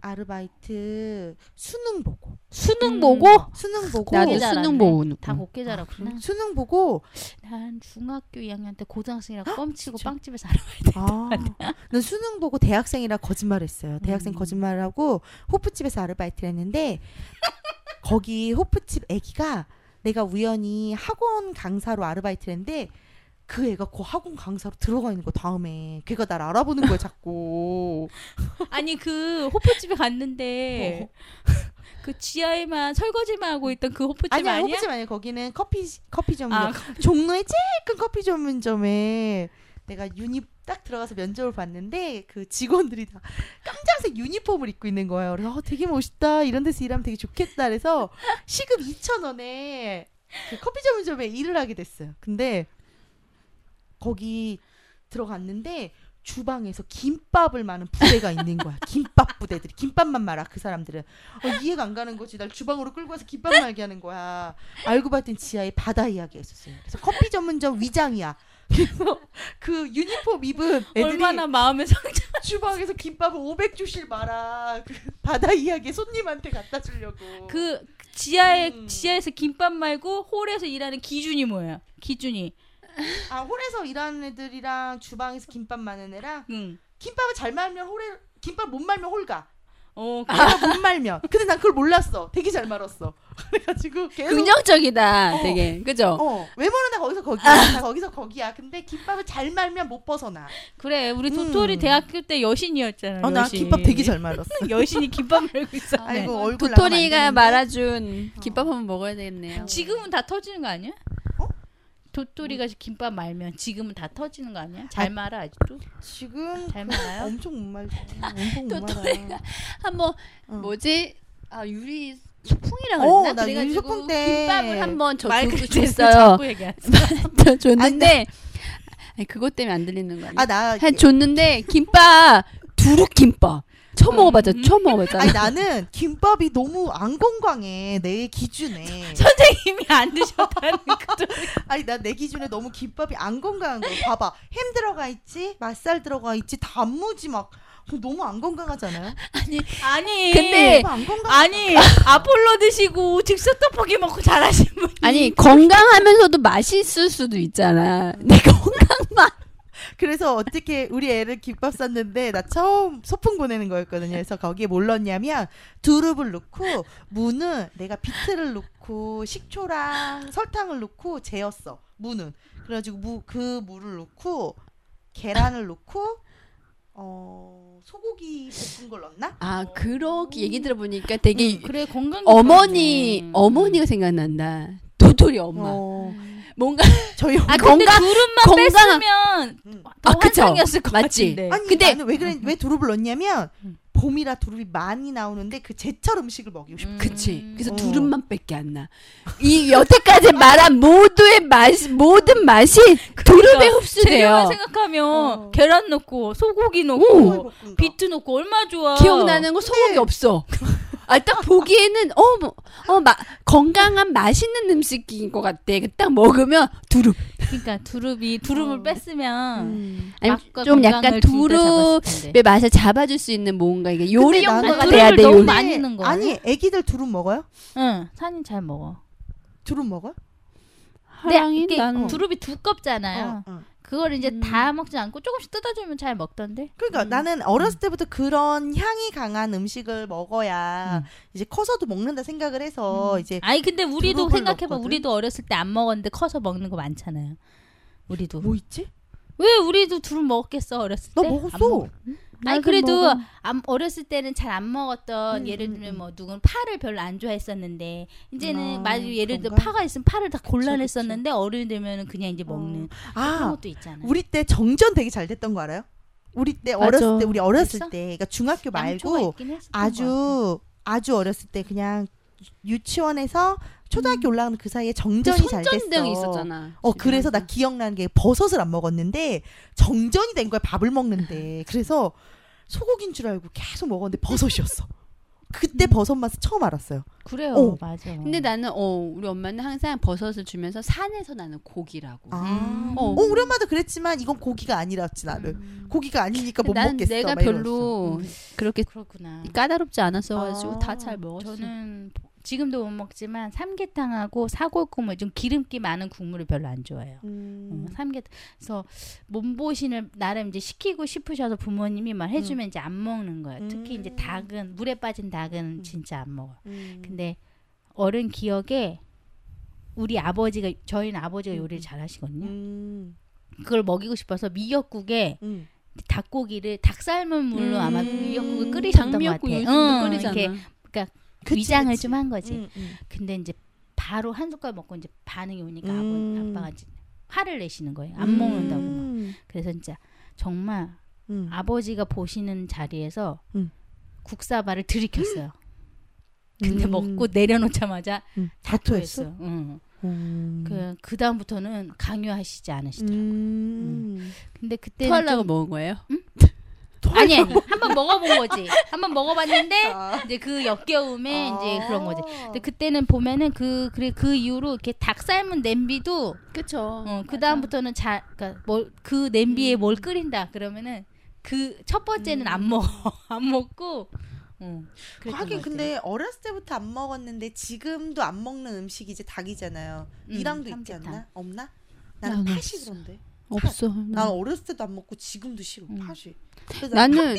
아르바이트 수능 보고. 수능 음. 보고 수능 보고. 나도 수능. 보고 다 곱게 자랐구나. 수능 보고 난 중학교 2학년 때 고등학생이라 껌치고? 빵집에서 아르바이트. 아, 난 수능 보고 대학생이라 거짓말했어요. 대학생 음. 거짓말하고 호프집에서 아르바이트를 했는데 거기 호프집 애기가 내가 우연히 학원 강사로 아르바이트를 했는데 그 애가 그 학원 강사로 들어가 있는 거 다음에 걔가 날 알아보는 거야 자꾸. 아니 그 호프집에 어. 갔는데 그 지하에만 설거지만 하고 있던 그 호프집 아니야 아니야? 호프집 아니야 거기는 커피 커피 전문 아, 종로의 제일 큰 커피 전문점에 내가 유니 딱 들어가서 면접을 봤는데 그 직원들이 다 깜장색 유니폼을 입고 있는 거예요. 그래서 어, 되게 멋있다. 이런 데서 일하면 되게 좋겠다. 그래서 시급 2천 원에 그 커피 전문점에 일을 하게 됐어요. 근데 거기 들어갔는데 주방에서 김밥을 마는 부대가 있는 거야. 김밥 부대들이 김밥만 말아 그 사람들은 어, 이해가 안 가는 거지. 날 주방으로 끌고 와서 김밥 말게 하는 거야. 알고 봤더니 지하에 바다 이야기가 있었어요. 그래서 커피 전문점 위장이야. 그래서 그 유니폼 입은 애들이 얼마나 마음의 상처. 주방에서 김밥을 500주씩 말아. 그 바다 이야기 손님한테 갖다 주려고. 그 지하에 음. 지하에서 김밥 말고 홀에서 일하는 기준이 뭐야? 기준이. 아 홀에서 일하는 애들이랑 주방에서 김밥 마는 애랑 응. 김밥을 잘 말면 홀에 김밥 못 말면 홀가. 어. 그- 김밥 못 말면. 근데 난 그걸 몰랐어. 되게 잘 말았어. 그래가지고 계속 긍정적이다. 어. 되게 그죠? 어 외모는 다 거기서 거기야. 다 거기서 거기야. 근데 김밥을 잘 말면 못 벗어나. 그래 우리 도토리 음. 대학교 때 여신이었잖아. 어 나 여신. 김밥 되게 잘 말았어. 여신이 김밥 말고 있어. 아이고 얼굴 도토리가. 말아준 김밥 한번 먹어야 되겠네요. 지금은 다 터지는 거 아니야? 어? 도토리가 김밥 말면 지금은 다 터지는 거 아니야? 잘 아, 말아 아직도? 지금 잘 말아요? 엄청 못 말죠. 엄청 못 도토리가 말아. 한번 어. 뭐지? 아 유리 소풍이라 어, 그랬나? 나 그래가지고 소풍 때 김밥을 한번 저말 줬- 그대로 줬어요. 자꾸 얘기하지. 줬는데 아니, 그것 때문에 안 들리는 거 아니야? 아나한 줬는데 김밥 두릅 김밥 처음 먹어봤죠. 처음 먹어봤잖아. 아니 나는 김밥이 너무 안 건강해 내 기준에. 선생님이 안 드셨다는 거죠. 아니 나 내 기준에 너무 김밥이 안 건강한 거. 봐봐 햄 들어가 있지, 맛살 들어가 있지, 단무지 막 너무 안 건강하잖아요. 아니. 근데 너무 안 건강. 아니 아폴로 드시고 즉석 떡볶이 먹고 잘하신 분. 아니 건강하면서도 맛있을 수도 있잖아. 내 건강만. 그래서 어떻게 우리 애를 김밥 쌌는데 나 처음 소풍 보내는 거였거든요. 그래서 거기에 뭘 넣냐면 두릅을 넣고 무는 내가 비트를 넣고 식초랑 설탕을 넣고 재웠어. 무는 그래가지고 무 그 무를 넣고 계란을 넣고 어 소고기 볶은 걸 넣나? 아 그렇게 얘기 들어보니까 되게 음, 그래 건강. 어머니 어머니가 생각난다. 도토리 엄마. 어, 뭔가 저희 아 건강- 근데 두릅만 건강한- 뺐으면 음. 더 아, 그쵸. 환상이었을 것 맞지? 같은데. 아니 근데- 나는 왜 그래 왜 두릅을 넣냐면 음. 봄이라 두릅이 많이 나오는데 그 제철 음식을 먹이고 싶어. 음. 그치. 그래서 어. 두릅만밖에 안 나. 이 여태까지 말한 모두의 맛 모든 맛이 두릅에 재료만 흡수돼요. 생각하면 어. 계란 넣고 소고기 오. 넣고 거. 비트 넣고 얼마 좋아. 기억나는 거 소고기 없어. 아, 딱 보기에는, 어, 뭐, 어, 마, 건강한 맛있는 음식인 것 같아. 딱 먹으면 두릅. 그러니까 두릅이 두릅을 어. 뺐으면 음. 아니, 좀 약간 두릅의. 맛을 잡아줄 수 있는 뭔가, 이게 요리 근데 나는 연구가 두릅을 돼야 돼, 너무 요리. 많이 넣은 거 아니 애기들 두릅 먹어요? 응, 산이 잘 먹어. 두릅 먹어요? 하랑이 난, 두릅이 두껍잖아요. 어, 어. 그걸 이제 음. 다 먹지 않고 조금씩 뜯어주면 잘 먹던데. 그러니까 음. 나는 어렸을 때부터 그런 향이 강한 음식을 먹어야 음. 이제 커서도 먹는다 생각을 해서 이제 아니 근데 우리도 생각해봐. 넣었거든? 우리도 어렸을 때 안 먹었는데 커서 먹는 거 많잖아요. 우리도. 뭐 있지? 왜 우리도 두릅 먹었겠어 어렸을 나 때? 안 먹었어. 먹- 아니 그래도. 안- 어렸을 때는 잘 안 먹었던 음, 예를 음, 들면 음. 뭐 누군 파를 별로 안 좋아했었는데 이제는 아, 말 예를 들어? 파가 있으면 파를 다 곤란했었는데 어른이 되면은 그냥 이제 먹는 그런 아 것도 있잖아. 우리 때 정전 되게 잘 됐던 거 알아요? 우리 때. 어렸을 때 우리 어렸을 있어? 때 그러니까 중학교 말고. 아주 아주 어렸을 때 그냥 유치원에서 초등학교 올라가는 그 사이에 정전이 잘 됐어. 있었잖아. 어 그래서 나 기억나는 게 버섯을 안 먹었는데 정전이 된 거야 밥을 먹는데 그래서 소고기인 줄 알고 계속 먹었는데 버섯이었어. 그때 버섯 맛을 처음 알았어요. 그래요, 어. 맞아. 근데 나는, 어, 우리 엄마는 항상 버섯을 주면서 산에서 나는 고기라고. 아, 어. 어, 우리 엄마도 그랬지만 이건 고기가 아니랐지 나는. 고기가 아니니까 못난 먹겠어. 내가. 별로 음. 그렇게 그렇구나. 까다롭지 않았어가지고 아, 다잘 먹었어. 저는 지금도 못 먹지만 삼계탕하고 사골국물 좀 기름기 많은 국물을 별로 안 좋아해요. 음. 어, 삼계 그래서 몸보신을 나름 이제 시키고 싶으셔서 부모님이 막 해주면 이제 안 먹는 거예요. 특히 이제 음. 닭은 물에 빠진 닭은 음. 진짜 안 먹어요. 음. 근데 어른 기억에 우리 아버지가 저희는 아버지가 음. 요리를 잘 하시거든요. 음. 그걸 먹이고 싶어서 미역국에 음. 닭고기를 닭 삶은 물로 아마 음. 미역국을 끓이셨던 것 같아요. 응, 끓이잖아. 이렇게 그 치, 위장을 그치. 좀한 거지. 음, 음. 근데 이제 바로 한 숟갈 먹고 이제 반응이 오니까 음. 아버 아빠가 이제 화를 내시는 거예요. 안 먹는다고 막. 음. 그래서 진짜 정말 음. 아버지가 보시는 자리에서 음. 국사발을 들이켰어요. 근데 음. 먹고 내려놓자마자 음. 다? 토했어. 응. 음. 그, 그 다음부터는 강요하시지 않으시더라고요. 음. 근데 그때 토하려고 먹은 거예요? 아니 아니 한 번 먹어본 거지. 한 번 먹어봤는데 아. 이제 그 역겨움에 이제 아. 그런 거지. 근데 그때는 보면은 그 그래 그 이후로 이렇게 닭 삶은 냄비도 그쵸. 어, 그 다음부터는 잘 그러니까 뭘 그 냄비에 음. 뭘 끓인다 그러면은 그 첫 번째는 안 먹어 안 먹고 어, 그랬던 하긴. 근데 어렸을 때부터 안 먹었는데 지금도 안 먹는 음식이 이제 닭이잖아요. 음, 이랑도 있지 삼계탕. 않나? 없나? 나는 나는 팥이 그런데. 없어. 난 어렸을 때도 안 먹고 지금도 싫어. 음. 팥이. 나는.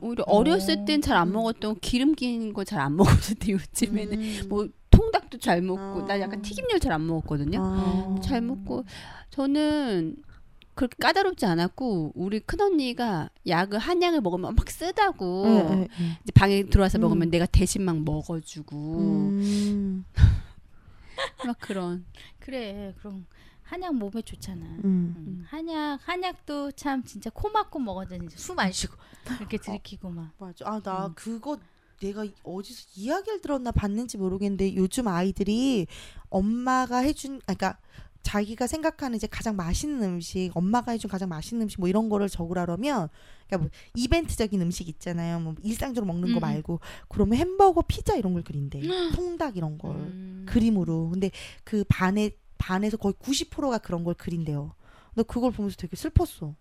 오히려 어렸을 땐 잘안 음. 먹었던 기름 낀 거 잘 안 먹었는데 요즘에는 음. 뭐 통닭도 잘 먹고 아. 나 약간 튀김류 잘 안 먹었거든요. 아. 잘 먹고 저는 그렇게 까다롭지 않았고 우리 큰 언니가 약을 한 약을 먹으면 막 쓰다고 네, 네, 네. 이제 방에 들어와서 음. 먹으면 내가 대신 막 먹어주고 음. 막 그런 그래 그럼 한약 몸에 좋잖아. 음. 음, 한약 한약도 참 진짜 코 막고 진짜 숨안 쉬고 이렇게 들이키고 막. 맞아. 아, 나 음. 그거 내가 어디서 이야기를 들었나 봤는지 모르겠는데 요즘 아이들이 엄마가 해준 아 그러니까 자기가 생각하는 이제 가장 맛있는 음식, 엄마가 해준 가장 맛있는 음식 뭐 이런 거를 적으라면 그러니까 뭐 이벤트적인 음식 있잖아요. 뭐 일상적으로 먹는 거 음. 말고 그러면 햄버거, 피자 이런 걸 그린대. 통닭 이런 걸 음. 그림으로. 근데 그 반에 반에서 거의 90%가 그런 걸 그린대요. 근데 그걸 보면서 되게 슬펐어. 어.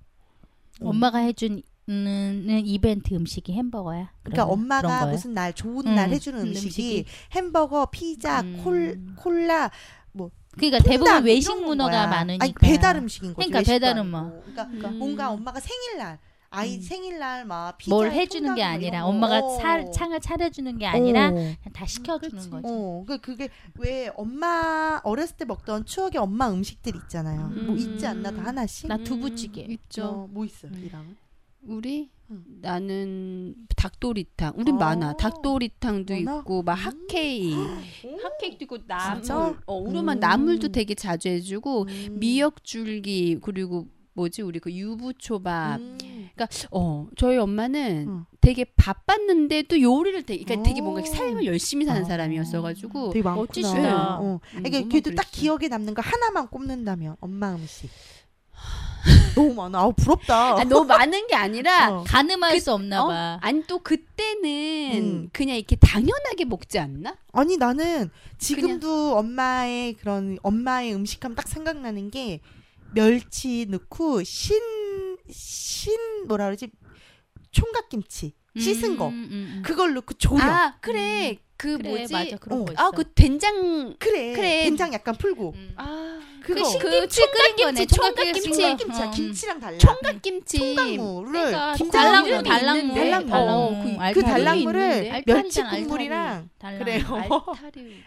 엄마가 해준 는 이벤트 음식이 햄버거야. 그러니까 엄마가? 무슨 날 좋은 음, 날 해주는 음, 음식이, 음식이. 햄버거, 피자, 음. 콜, 콜라, 그러니까 통닭 대부분 외식 문화가. 많으니까. 아니 배달 음식인 거지. 그러니까 배달. 음악. 그러니까 음. 뭔가 엄마가 생일날 아이 음. 생일날 막 피자 뭘 해주는 게 아니라 엄마가 차, 창을 차려주는 게 아니라 그냥 다 시켜주는 그치. 거지. 어, 그 그게 왜 엄마 어렸을 때 먹던 추억의 엄마 음식들 있잖아요. 뭐 음. 있지 않나 다 하나씩? 나 두부찌개. 있죠. 어, 뭐 있어? 음. 이랑 우리 응. 나는 닭도리탕. 우린 어. 많아. 닭도리탕도 많아? 있고 막 음. 핫케이크. 핫케이크도 있고 나물. 진짜? 어, 우리만 음. 나물도 되게 자주 해주고 음. 미역줄기 그리고 뭐지 우리 그 유부초밥. 음. 어 저희 엄마는 응. 되게 바빴는데도 요리를 되게 그러니까 되게 어. 뭔가 삶을 열심히 사는 어. 사람이었어가지고 되게 많구나. 멋지시다. 어. 음, 이게 그래도 딱. 기억에 남는 거 하나만 꼽는다면 엄마 음식. 너무 많아. 아우 부럽다. 아, 너무 많은 게 아니라 어. 가늠할 그- 수 없나 어? 봐. 아니 또 그때는 음. 그냥 이렇게 당연하게 먹지 않나? 아니 나는 지금도 엄마의 그런 엄마의 음식하면 딱 생각나는 게 멸치 넣고 신 신 뭐라 그러지 총각김치 씻은 거 음, 음, 음. 그걸 넣고 조려 아 그래 그 그래 뭐지? 맞아 그런 어. 거 있어. 아 그 된장 그래, 그래. 된장 약간 풀고 음. 아 그거 그 그. 총각김치, 총각김치. 총각김치. 어. 김치랑 달라 총각김치 총각무를 그러니까. 달랑물. 달랑물. 어, 그- 그 있는데. 멸치. 국물이랑 달랑. 그래요 알타리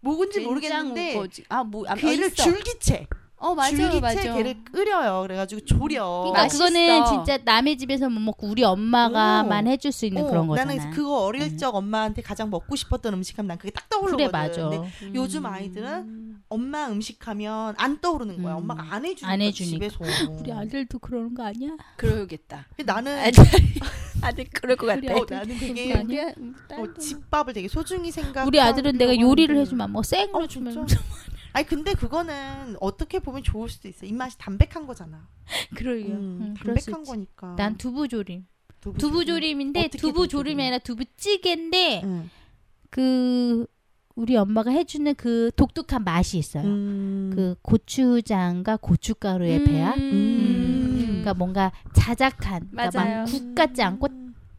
뭐군지 된장 모르겠는데 거지. 아, 뭐, 아, 걔를. 줄기채 어, 맞아, 줄기채 맞아. 걔를 끓여요 그래가지고 조려 그러니까 맛있어. 그거는 진짜 남의 집에서 못 먹고 우리 엄마가만 오. 해줄 수 있는 어, 그런 거잖아. 나는 그거 어릴 음. 적 엄마한테 가장 먹고 싶었던 음식하면 난 그게 딱 떠오르거든. 그래 맞아. 근데 요즘 아이들은 엄마 음식하면 안 떠오르는 거야. 음. 엄마가 안 해주니까, 안 해주니까. 집에서. 우리 아들도 그러는 거 아니야? 그러겠다. 나는 아들, 아들 그럴 것 같아. 어, 나는 되게? 어, 집밥을 되게 소중히 생각. 우리 아들은 내가 요리를 해주면 뭐 생으로 어, 주면 진짜? 아니 근데 그거는 어떻게 보면 좋을 수도 있어. 입맛이 담백한 거잖아. 그러게요. 음, 수 담백한. 거니까. 난 두부조림. 두부 두부조림인데 두부조림이 두부조림? 아니라 두부찌개인데 응. 그 우리 엄마가 해주는 그 독특한 맛이 있어요. 음. 그 고추장과 고춧가루의 배합. 음. 그러니까 뭔가 자작한, 그러니까 맞아요. 막국 같지 않고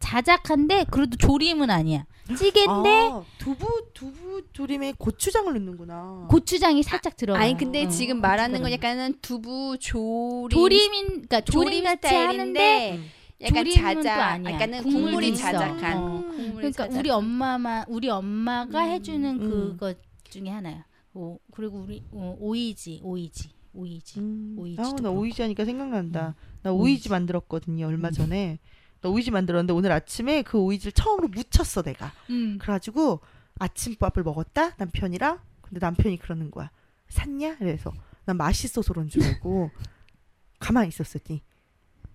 자작한데 그래도 조림은 아니야. 찌개인데 아, 두부 두부 조림에 고추장을 넣는구나. 고추장이 살짝 들어가. 아니 근데 어, 지금 말하는 건. 약간은 두부 조림 조림인 그러니까 조림 같이 하는데 음. 약간 아니야. 약간은 국물이 국물이 있어. 자작한 어. 국물이 그러니까 자작한. 우리 엄마만 우리 엄마가 음, 해주는 음. 그것 중에 하나야. 어, 그리고 우리 어, 오이지 오이지 오이지. 음. 오이지도 아, 나 그렇고. 오이지 하니까 생각난다. 나 오이지. 오이지 만들었거든요 얼마 음. 전에. 나 오이지 만들었는데 오늘 아침에 그 오이지를 처음으로 무쳤어 내가. 음. 그래가지고 아침밥을 먹었다 남편이랑. 근데 남편이 그러는 거야. 샀냐? 그래서 난 맛있어서 그런 줄 알고 가만히 있었더니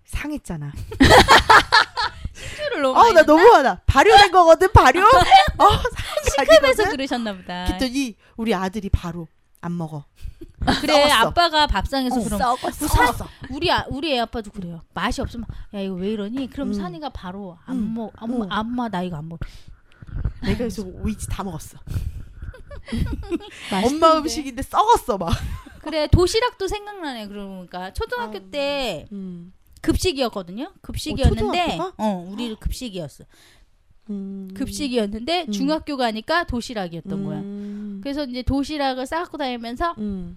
상했잖아. 아나 너무하다. 발효된 거거든 발효. 어, 시급해서 상해 그러셨나 보다. 그랬더니 우리 아들이 바로 안 먹어. 그래 썩었어. 아빠가 밥상에서 어, 그럼 썩었어. 그 사- 썩었어. 우리 아, 우리 애 아빠도 그래요. 맛이 없으면 야 이거 왜 이러니? 그럼 음. 산이가 바로 안 음. 먹, 엄마, 어. 엄마 나 이거 안 먹. 내가 그래서 오이지 다 먹었어. 엄마 음식인데 썩었어 막. 그래 도시락도 생각나네. 그러니까 초등학교 아유. 때 음. 급식이었거든요. 급식이었는데 초등학교가? 어 우리 급식이었어. 음. 급식이었는데 음. 중학교 가니까 도시락이었던 거야. 음. 그래서 이제 도시락을 싸갖고 다니면서 음.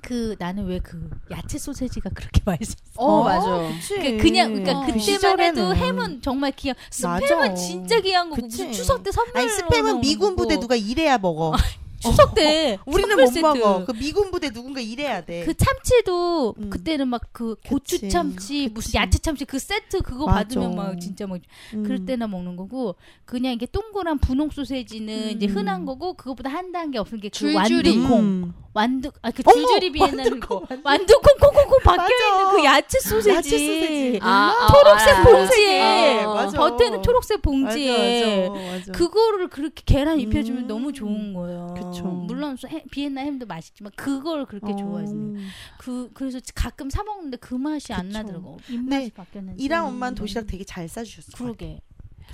그 나는 왜 그 야채 소세지가 그렇게 맛있었어. 어, 맞아. 그치. 그 그냥 그러니까 어. 그때만. 해도 햄은 정말 귀한 맞아. 스팸은 진짜 귀한 거고 추석 때 선물 아니 스팸은 미군 부대 누가 일해야 먹어. 추석 때 우리는 선물 못 세트. 먹어. 그 미군 부대 누군가 일해야 돼. 그 참치도 음. 그때는 막그 그치. 고추 참치 그치. 무슨 야채 참치 그 세트 그거 맞아. 받으면 막 진짜 막 음. 그럴 때나 먹는 거고 그냥 이게 동그란 분홍 소세지는 이제 음. 흔한 거고 그거보다 한 단계 없는 게 그. 완두콩 음. 완두 아그! 줄줄이 비엔나는 거 완두콩, 콩콩콩 박혀. 있는 그 야채 소세지 야채 소세지. 아, 아, 초록색 알아, 알아. 봉지에 어. 버터 겉에는 초록색 봉지에 맞아, 맞아, 맞아. 그거를 그렇게 계란 입혀주면 음. 너무 좋은 거예요. 그쵸. 물론 소- 해- 비엔나 햄도 맛있지만 그걸 그렇게. 어. 그 그래서 가끔 사 먹는데 그 맛이 안 그쵸. 나더라고. 입맛이 네, 바뀌었는지. 이랑 엄마는 도시락 되게 잘 싸주셨어. 그러게.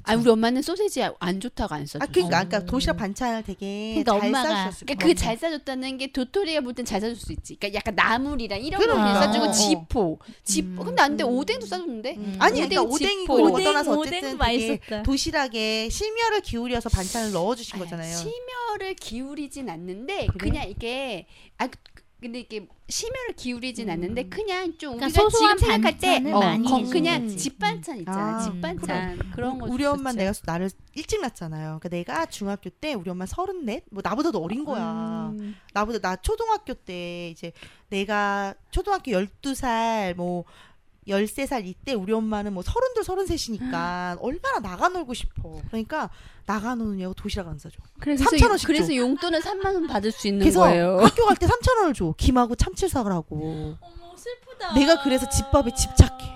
아 우리 엄마는 소세지 안 좋다고 안 써줘. 아 그러니까, 어. 그러니까 도시락 반찬을 되게 그러니까 잘 엄마가- 싸주셨을 그러니까 거야. 그게 잘 싸줬다는 게 도토리가 볼 땐 잘 싸줄 수 있지. 그러니까 약간 나물이랑 이런 거 그러니까. 싸주고 어. 지포, 지포. 음. 근데 안 돼. 음. 오뎅도 싸줬는데. 음. 아니 오뎅, 그러니까 오뎅이고 지포. 이런 거 오뎅, 떠나서 어쨌든 되게 맛있었다. 도시락에 심혈을 기울여서 반찬을 넣어주신 거잖아요. 심혈을 기울이진 않는데 그래? 그냥 이게 아 그- 근데 이게 심혈을 기울이진 음. 않는데 그냥 좀 그러니까 우리가 소소한 지금 생각할 때 어, 많이 거- 그냥 거지. 집 반찬 있잖아. 아, 집 반찬 그런 거 우리 엄마. 내가 나를 일찍 낳잖아요. 그러니까 내가 중학교 때 우리 엄마 서른넷, 뭐 나보다도 어린 거야. 음. 나보다 나 초등학교 때 이제 내가 초등학교 12살 뭐 13살 이때 우리 엄마는 뭐 서른둘 서른셋이니까 얼마나 나가 놀고 싶어. 그러니까 나가 노느냐고 도시락 안 사줘. 그래서 3천 원씩 그래서 줘. 용돈은 3만 원 받을 수 있는 그래서 거예요. 학교 갈 때 3천 원을 줘. 김하고 참치 사라고. 어머 슬프다. 내가 그래서 집밥에 집착해.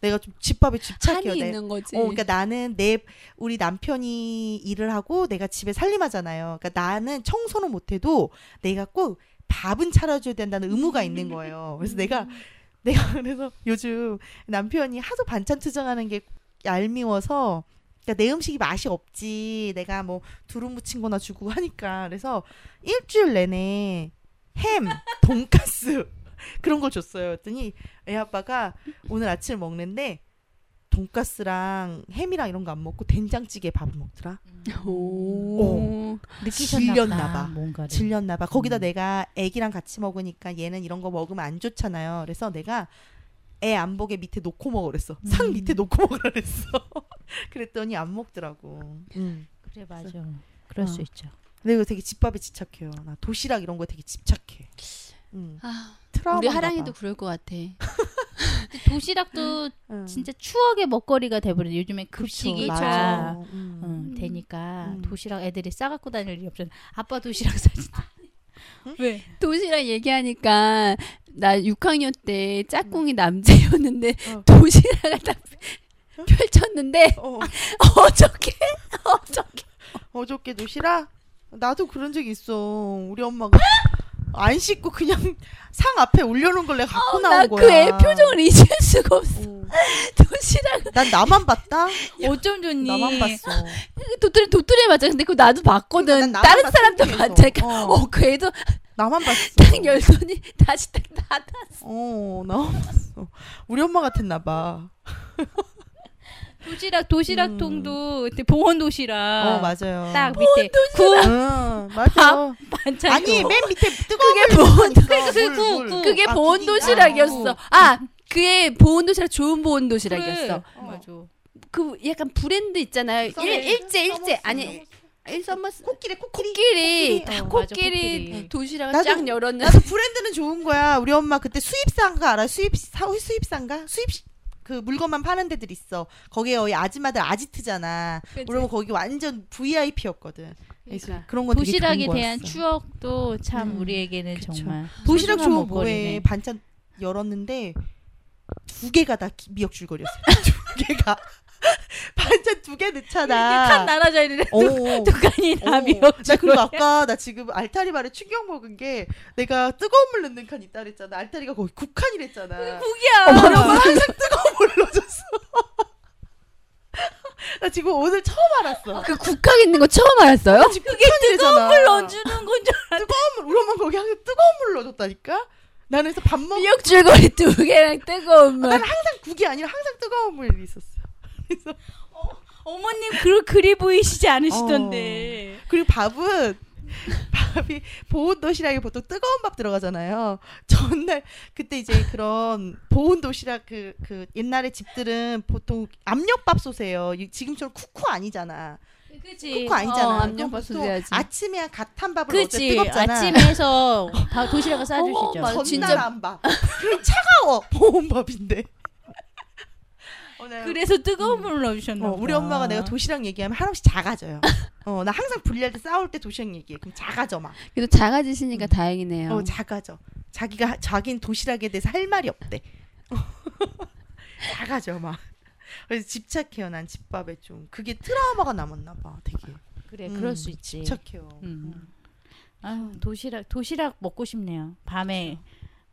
내가 좀 집밥에 집착해요. 한이 내- 있는 거지. 어, 그러니까 나는 내 우리 남편이 일을 하고 내가 집에 살림하잖아요. 그러니까 나는 청소는 못해도 내가 꼭 밥은 차려줘야 된다는 의무가 있는 거예요. 그래서 내가 내가 그래서 요즘 남편이 하도 반찬 투정하는 게 얄미워서 그러니까 내 음식이 맛이 없지. 내가 뭐 두릅 무친 거나 주고 하니까 그래서 일주일 내내 햄, 돈가스 그런 걸 줬어요. 그랬더니 애 아빠가 오늘 아침을 먹는데 돈가스랑 햄이랑 이런 거 안 먹고 된장찌개 밥을 먹더라. 오. 느끼셨나 질렸나 봐. 뭔가를. 질렸나 봐. 거기다 음. 내가 애기랑 같이 먹으니까 얘는 이런 거 먹으면 안 좋잖아요. 그래서 내가 애 안 보게 밑에 놓고 먹으랬어 상 음. 밑에 놓고 먹으라 그랬어. 그랬더니 안 먹더라고. 음. 그래 맞아. 그럴 어. 수 있죠. 근데 이거 되게 집밥에 집착해요. 나 도시락 이런 거 되게 집착해. 음. 아. 우리 하랑이도 그럴 것 같아. 도시락도 응. 진짜 추억의 먹거리가 돼버려. 요즘에 급식이 다 맞아. 음. 응, 되니까 음. 도시락 애들이 싸갖고 다닐 일이 없잖아. 아빠 도시락 사진다. 왜? 도시락 얘기하니까 나 6학년 때 짝꿍이 남자였는데 어. 도시락을 다 펼쳤는데 어, 어저께 어저께 어저께 도시락? 나도 그런 적 있어. 우리 엄마가 안 씻고 그냥 상 앞에 올려놓은 걸 내가 갖고 나온 거야. 나그애 표정을 잊을 수가 없어. 어. 도시락 난 나만 봤다. 어쩜 좋니? 나만 봤어. 도토리 도토리에 맞아. 근데 그거 나도 봤거든. 그러니까 다른 사람도. 봤다니까. 어. 어, 그 애도 나만 봤어. 딱 열더니 다시 딱 닫아. 어, 나만 봤어. 우리 엄마 같았나 봐. 도시락 도시락통도 그때 보온 도시락. 어, 맞아요. 딱 밑에 구 응, 맞아. 반찬. 아니, 맨 밑에 뜨거운 그게 물 보온 넣으니까 그, 물, 그, 물. 그. 그게 아, 보온 그게- 도시락이었어. 아, 아, 그게 보온 도시락 좋은 보온 도시락이었어. 그래. 맞아. 그 약간 브랜드 있잖아요. 일, 서머스, 일제 일제. 아니 일서머스 코끼리, 코끼리. 코끼리 코끼리. 다 어, 맞아, 코끼리. 도시락을 나도- 쫙 열었는데 나도 브랜드는 좋은 거야. 우리 엄마 그때 수입상가 알아? 수입 사 수입상가? 수입 그 물건만 파는 데들 있어. 거기에 거의 아줌마들 아지트잖아. 엄마 거기 완전 VIP였거든. 그러니까. 그런 거 되게 도시락에 대한. 추억도 참 음, 우리에게는 그쵸. 정말 도시락 좋은? 먹거리네. 반찬 열었는데 두 개가 다 기- 미역줄거리였어. 두 개가 반찬 두 개 넣잖아. 칸 나눠져 있는데 어. 다 어, 미역. 나 그리고 아까 나 지금 알타리 말에 충격 먹은 게 내가 뜨거운 물 넣는 칸 있다 그랬잖아. 알타리가 거기 국칸이랬잖아. 국이야. 항상 뜨거운 물 넣어줬어. 나 지금 오늘 처음 알았어. 그 국학 있는 거 처음 알았어요? 지금 국칸이래잖아. 물 넣어주는 건 줄. 뜨거운 물. 우리 엄마 거기 항상 뜨거운 물 넣어줬다니까. 나는 그래서 밥 먹. 미역 줄거리 두 개랑 뜨거운 물. 나는 항상 국이 아니라 항상 뜨거운 물이 있었어. 그래서 어머님 그 그리 보이시지 않으시던데. 그리고 밥은 밥이 보온 도시락에 보통 뜨거운 밥 들어가잖아요. 전날 그때 이제 그런 보온 도시락 그 그 옛날에 집들은 보통 압력밥솥이에요. 이- 지금처럼 쿠쿠 아니잖아. 그치. 쿠쿠 아니잖아. 어, 해야지. 아침에 갓한 밥을 그치. 뜨겁잖아. 아침에서 다 도시락을 싸주시죠. 어, 맞아. 전날 진짜- 안 밥. 그럼 차가워 보온 밥인데. 오늘 그래서 뜨거운 물을 넣어주셨나 어. 우리 엄마가 내가 도시락 얘기하면 한없이 작아져요. 어, 나 항상 분리할 때 싸울 때 도시락 얘기해. 그럼 작아져 막. 그래도 작아지시니까 다행이네요. 어, 작아져. 자기가 자긴 도시락에 대해서 할 말이 없대. 작아져 막. 그래서 집착해요. 난 집밥에 좀 그게 트라우마가 남았나 봐. 되게 그래 음, 그럴 수 있지. 집착해요. 음. 음. 아유 도시락 도시락 먹고 싶네요. 밤에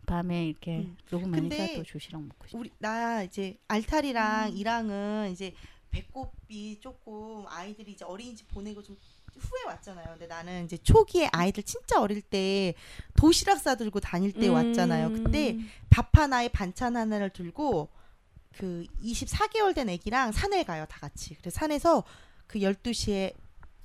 밤에 이렇게 음. 녹음하니까 또 도시락 먹고 싶. 우리 나 이제 알탈이랑 이랑은 이제 배꼽이 조금 아이들이 이제 어린이집 보내고 좀 후에 왔잖아요. 근데 나는 이제 초기에 아이들 진짜 어릴 때 도시락 싸들고 다닐 때 음. 왔잖아요. 그때 밥 하나에 반찬 하나를 들고 그 24개월 된 애기랑 산에 가요, 다 같이. 그래서 산에서 그 12시에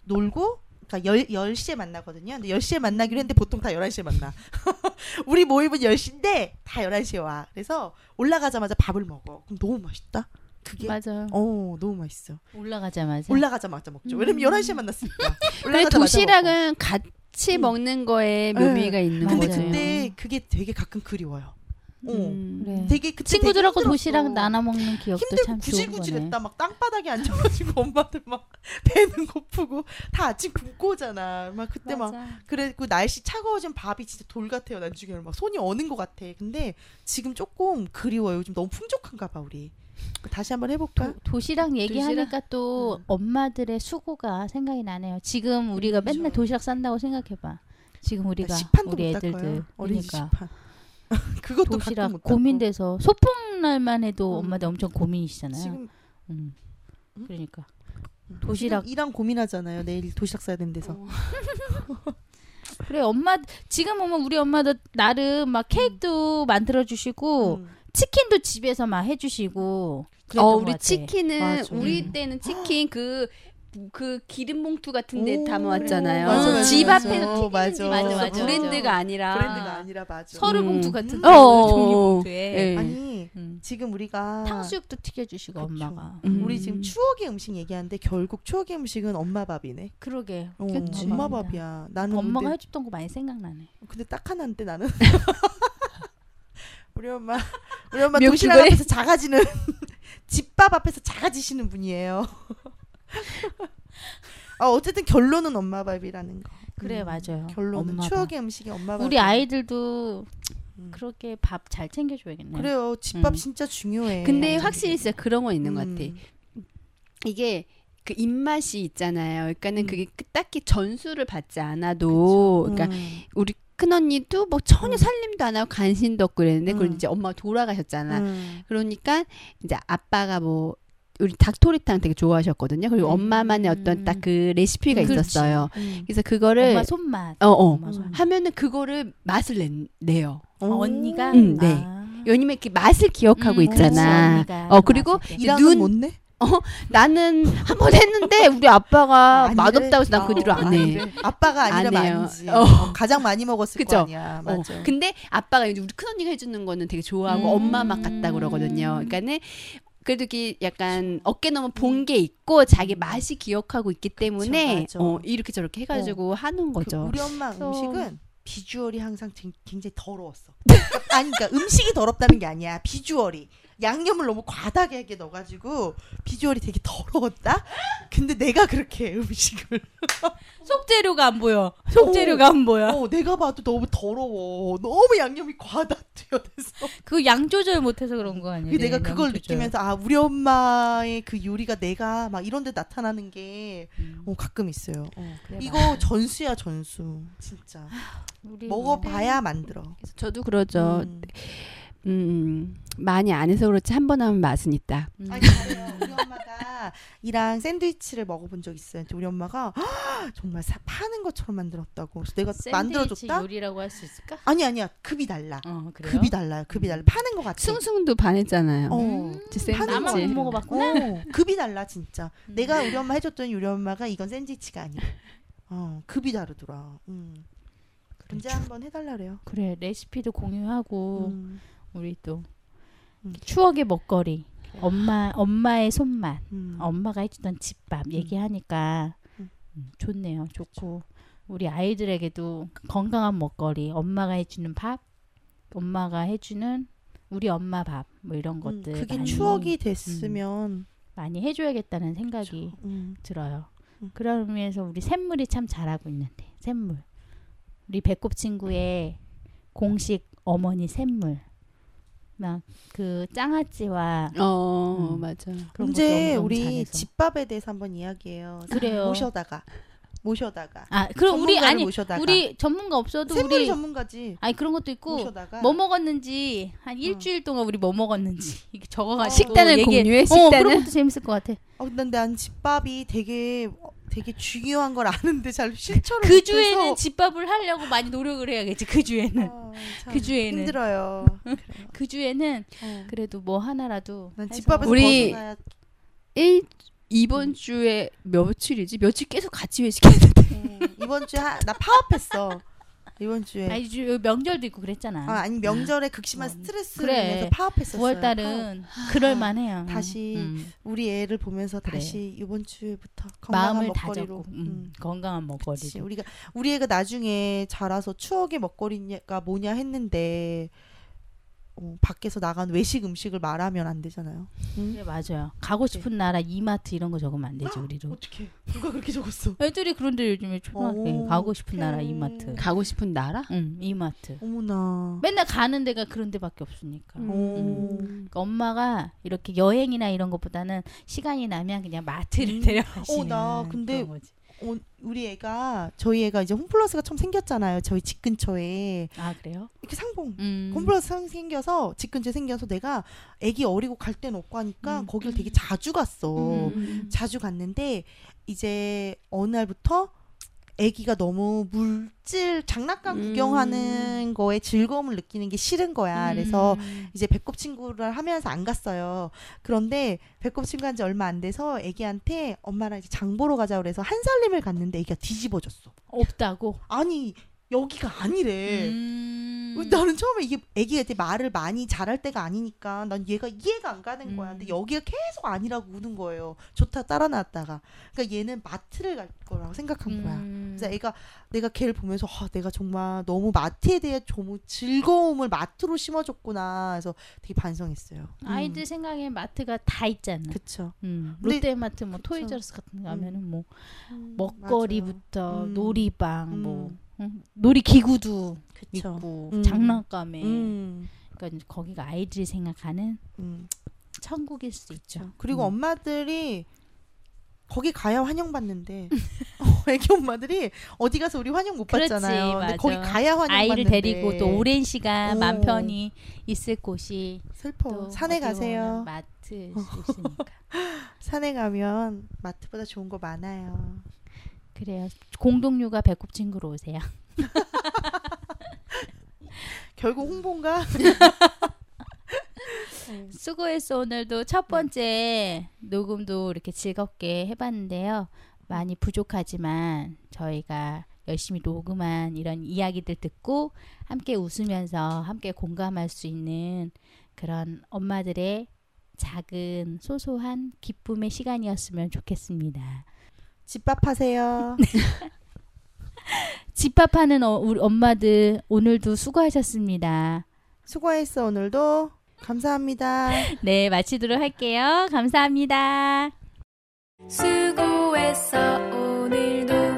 놀고 그러니까 10, 10시에 만나거든요. 근데 10시에 만나기로 했는데 보통 다 11시에 만나. 우리 모임은 10시인데 다 11시에 와. 그래서 올라가자마자 밥을 먹어. 그럼 너무 맛있다. 그게 맞아. 어, 너무 맛있어. 올라가자마자. 올라가자마자 먹죠. 왜냐면 11시에 만났으니까. 그래. 도시락은 같이 음. 먹는 거에 네. 묘미가 있는 근데 거죠. 그때 그게 되게 가끔 그리워요. 어. 음. 그래. 되게 그때 친구들하고. 도시락 나눠 먹는 기억도 힘들고 참 좋은 거네. 구질구질했다. 막 땅바닥에 앉아가지고 엄마들 막 배는 고프고 다 아침 굶고 오잖아. 막 그때 막 맞아. 그래고 날씨 차가워진 밥이 진짜 돌 같아요. 나중에 막 손이 어는 것 같아. 근데 지금 조금 그리워요. 요즘 너무 풍족한가 봐 우리. 다시 한번 해볼까? 도, 도시락 얘기하니까 또 음. 엄마들의 수고가 생각이 나네요. 지금 우리가 그렇죠. 맨날 도시락 싼다고 생각해봐. 지금 우리가 우리. 애들들 그러니까 시판. 그것도 가끔 도시락. 고민돼서 소풍 날만 해도 음. 엄마들 엄청 고민이시잖아요. 지금 음. 음? 그러니까 도시락 도시락 이랑 고민하잖아요. 내일 도시락 싸야 되는 데서. 어. 그래 엄마 지금 보면 우리 엄마도 나름 막 케이크도 만들어 주시고 음. 치킨도 집에서 막 해주시고 어것 우리. 치킨은 맞아. 우리 음. 때는 치킨 그 그 기름 봉투 같은데 오, 담아왔잖아요. 맞아, 맞아, 집 맞아. 앞에서 튀기는 맞아. 집 맞아, 맞아. 브랜드가 아니라 브랜드가 아니라 맞아. 서류 음. 봉투 같은 어, 어, 종이 어. 봉투에 예. 아니 음. 지금 우리가 탕수육도 튀겨주시고 그쵸. 엄마가 음. 우리 지금 추억의 음식 얘기하는데 결국 추억의 음식은 엄마 밥이네. 그러게 어, 그치. 엄마 밥이야. 나는 엄마가 근데, 해줬던 거 많이 생각나네. 근데 딱 하나인데 나는 우리 엄마 우리 엄마 몇 도시락? 앞에서 작아지는 집밥 앞에서 작아지시는 분이에요. 아 어쨌든 결론은 엄마 밥이라는 거. 그래 음, 맞아요. 결론은 엄마 밥. 추억의 음식이 엄마 밥. 우리 아이들도 음. 그렇게 밥 잘 챙겨줘야겠네. 그래요. 집밥 음. 진짜 중요해. 근데. 확실히 진짜 그런 거 있는 것 음. 같아. 이게 그 입맛이 있잖아요. 그러니까는 음. 그게 그 딱히 전수를 받지 않아도 그러니까 음. 우리 큰 언니도 뭐 전혀 음. 살림도 안 하고 간신도 없고 그랬는데 그걸 음. 이제 엄마가 돌아가셨잖아. 음. 그러니까 이제 아빠가 뭐 우리 닭토리탕 되게 좋아하셨거든요. 그리고 음. 엄마만의 어떤 딱 그 레시피가 그렇지. 있었어요. 음. 그래서 그거를 엄마 손맛. 어, 어. 엄마 손맛. 하면은 그거를 맛을 내, 내요. 아, 언니가 음, 네. 아. 왜냐면 이렇게 맛을 기억하고 음, 있잖아. 그렇지, 언니가 어, 그리고 눈- 못 내? 나는 한 번 했는데 우리 아빠가 안 맛없다고 해서 그래? 난그 뒤로 안 어, 해. 아빠가 아니라 안 해요. 많지. 어. 어, 가장 많이 먹었을 그쵸? 거 아니야. 어, 맞아. 근데 아빠가 이제 우리 큰 언니가 해주는 거는 되게 좋아하고 음. 엄마 맛 같다 그러거든요. 그러니까는 그래도 이게 약간 어깨 너머 본게 있고 자기 맛이 기억하고 있기 때문에 맞아. 어, 이렇게 저렇게 해가지고 하는 그 거죠. 우리 엄마 그래서- 음식은 비주얼이 항상 쟁- 굉장히 더러웠어. 아니 그러니까 음식이 더럽다는 게 아니야. 비주얼이 양념을 너무 과다하게 넣어가지고 비주얼이 되게 더러웠다. 근데 내가 그렇게 해, 음식을 속재료가 안 보여. 속재료가 안 보여. 어, 내가 봐도 너무 더러워. 너무 양념이 과다 되어서 그 양 조절 못해서 그런 거 아니에요? 내가 양 그걸 조절. 느끼면서 아 우리 엄마의 그 요리가 내가 막 이런데 나타나는 게 음. 어, 가끔 있어요. 어. 그래, 이거 전수야 전수 진짜 먹어봐야 만들어. 저도 그러죠. 음. 음, 많이 안 해서 그렇지 한 번 하면 맛은 있다. 음. 아니. 우리 엄마가 이랑 샌드위치를 먹어본 적 있어요. 우리 엄마가 정말 사, 파는 것처럼 만들었다고. 그래서 내가 샌드위치 만들어줬다. 요리라고 할 수 있을까? 아니 아니야 급이 달라. 어, 그래요? 급이 달라요. 급이 달라. 파는 것 같아. 숭숭도 반했잖아요. 어. 제 파는. 못 먹어봤구나. 어, 급이 달라 진짜. 음. 내가 우리 엄마 해줬더니 우리 엄마가 이건 샌드위치가 아니야. 어 급이 다르더라. 음. 언제 한번 해달라래요. 그래 레시피도 공유하고 음, 우리 또. 음. 추억의 먹거리. 엄마 엄마의 손맛. 음. 엄마가 해주던 집밥 얘기하니까. 음. 음, 좋네요. 좋고. 우리 아이들에게도 건강한 먹거리. 엄마가 해주는 밥 엄마가 해주는 우리 엄마 밥 뭐 이런 음, 것들 그게 많이, 추억이 됐으면 많이 해줘야겠다는 생각이 음, 들어요. 음. 그런 의미에서 우리 샘물이 참 잘하고 있는데 샘물. 우리 배꼽 친구의 공식 어머니 샘물 막 그 짱아찌와 어, 음. 맞아. 언제 우리 잘해서. 집밥에 대해서 한번 이야기해요. 그래요. 모셔다가 모셔다가 아 그럼 우리 아니 모셔다가. 우리 전문가 없어도 우리 전문가지. 아니 그런 것도 있고 모셔다가 뭐 먹었는지 한 일주일 동안 우리 뭐 먹었는지 이게 적어가지고 식단을 얘기해. 공유해, 어 식단을? 그런 것도 재밌을 것 같아. 어, 근데 난 집밥이 되게 어, 되게 중요한 걸 아는데 잘 실천을 그 못해서 주에는 집밥을 하려고 많이 노력을 해야겠지. 그 주에는 어, 참그 주에는 힘들어요. 그 주에는 어. 그래도 뭐 하나라도. 집밥에서 우리- 벗어나야 일 이번 주에 며칠이지? 며칠 계속 같이 회식했는데. 음, 이번 주에 하, 나 파업했어. 이번 주에 아니 주 명절도 있고 그랬잖아. 아, 아니 명절에 극심한 어, 스트레스를 그래. 인해서 파업했었어요. 9월 달은 그럴 만해요. 다시 음. 우리 애를 보면서 그래. 다시 이번 주부터 건강한 먹거리로 다잡고 음, 건강한 그치. 먹거리로. 우리가 우리 애가 나중에 자라서 추억의 먹거리가 뭐냐 했는데 어, 밖에서 나간 외식 음식을 말하면 안 되잖아요. 네, 맞아요. 가고 싶은 나라 이마트 이런 거 적으면 안 되지 우리도. 어떻게 누가 그렇게 적었어? 애들이 그런데 요즘에 초등학생 오, 가고 싶은 나라. 이마트. 가고 싶은 나라? 응 이마트. 어머나. 맨날 가는 데가 그런 데밖에 없으니까. 음. 오. 그러니까 엄마가 이렇게 여행이나 이런 것보다는 시간이 나면 그냥 마트를 음. 데려가시는 어, 나 근데 우리 애가 저희 애가 이제 홈플러스가 처음 생겼잖아요. 저희 집 근처에 아 그래요? 이렇게 상봉 음. 홈플러스 상- 생겨서 집 근처에 생겨서 내가 애기 어리고 갈 데는 없고 하니까 음. 거기를 되게 자주 갔어. 음. 자주 갔는데 이제 어느 날부터 아기가 너무 물질 장난감 음. 구경하는 거에 즐거움을 느끼는 게 싫은 거야. 그래서 음. 이제 배꼽 친구를 하면서 안 갔어요. 그런데 배꼽 친구 한 지 얼마 안 돼서 아기한테 엄마랑 이제 장 보러 가자 그래서 한살림을 갔는데 아기가 뒤집어졌어. 없다고. 아니 여기가 아니래. 음. 나는 처음에 이게 애기가 이제 말을 많이 잘할 때가 아니니까 난 얘가 이해가 안 가는 거야. 근데 음. 여기가 계속 아니라고 우는 거예요. 좋다 따라 놨다가. 그러니까 얘는 마트를 갈 거라고 생각한 거야. 음. 그래서 애가 내가 걔를 보면서 아, 내가 정말 너무 마트에 대해 좀 즐거움을 마트로 심어줬구나. 해서 되게 반성했어요. 아이들 생각에 마트가 다 있잖아. 음. 음. 근데- 롯데마트 뭐 그쵸. 토이저스 같은 데 가면은 뭐 음, 먹거리부터 음. 놀이방 뭐 음. 응? 놀이 기구도 그쵸. 있고 음. 장난감에 음, 그러니까 거기가 아이들이 생각하는 음. 천국일 수 있죠. 그리고 음. 엄마들이 거기 가야 환영받는데 어, 애기 엄마들이 어디 가서 우리 환영 못 그렇지, 받잖아요. 근데. 거기 가야 환영받는데 아이를 데리고 또 오랜 시간 오. 맘 편히 있을 곳이 슬퍼. 또 산에 가세요. 수 있으니까 산에 가면 마트보다 좋은 거 많아요. 그래요. 공동육아 배꼽 친구로 오세요. 결국 홍보인가? 수고했어 오늘도 첫 번째 녹음도 이렇게 즐겁게 해봤는데요. 많이 부족하지만 저희가 열심히 녹음한 이런 이야기들 듣고 함께 웃으면서 함께 공감할 수 있는 그런 엄마들의 작은 소소한 기쁨의 시간이었으면 좋겠습니다. 집밥 하세요. 집합하는 어, 우리 엄마들 오늘도 수고하셨습니다. 수고했어 오늘도. 감사합니다. 네, 마치도록 할게요. 감사합니다. 수고했어 오늘도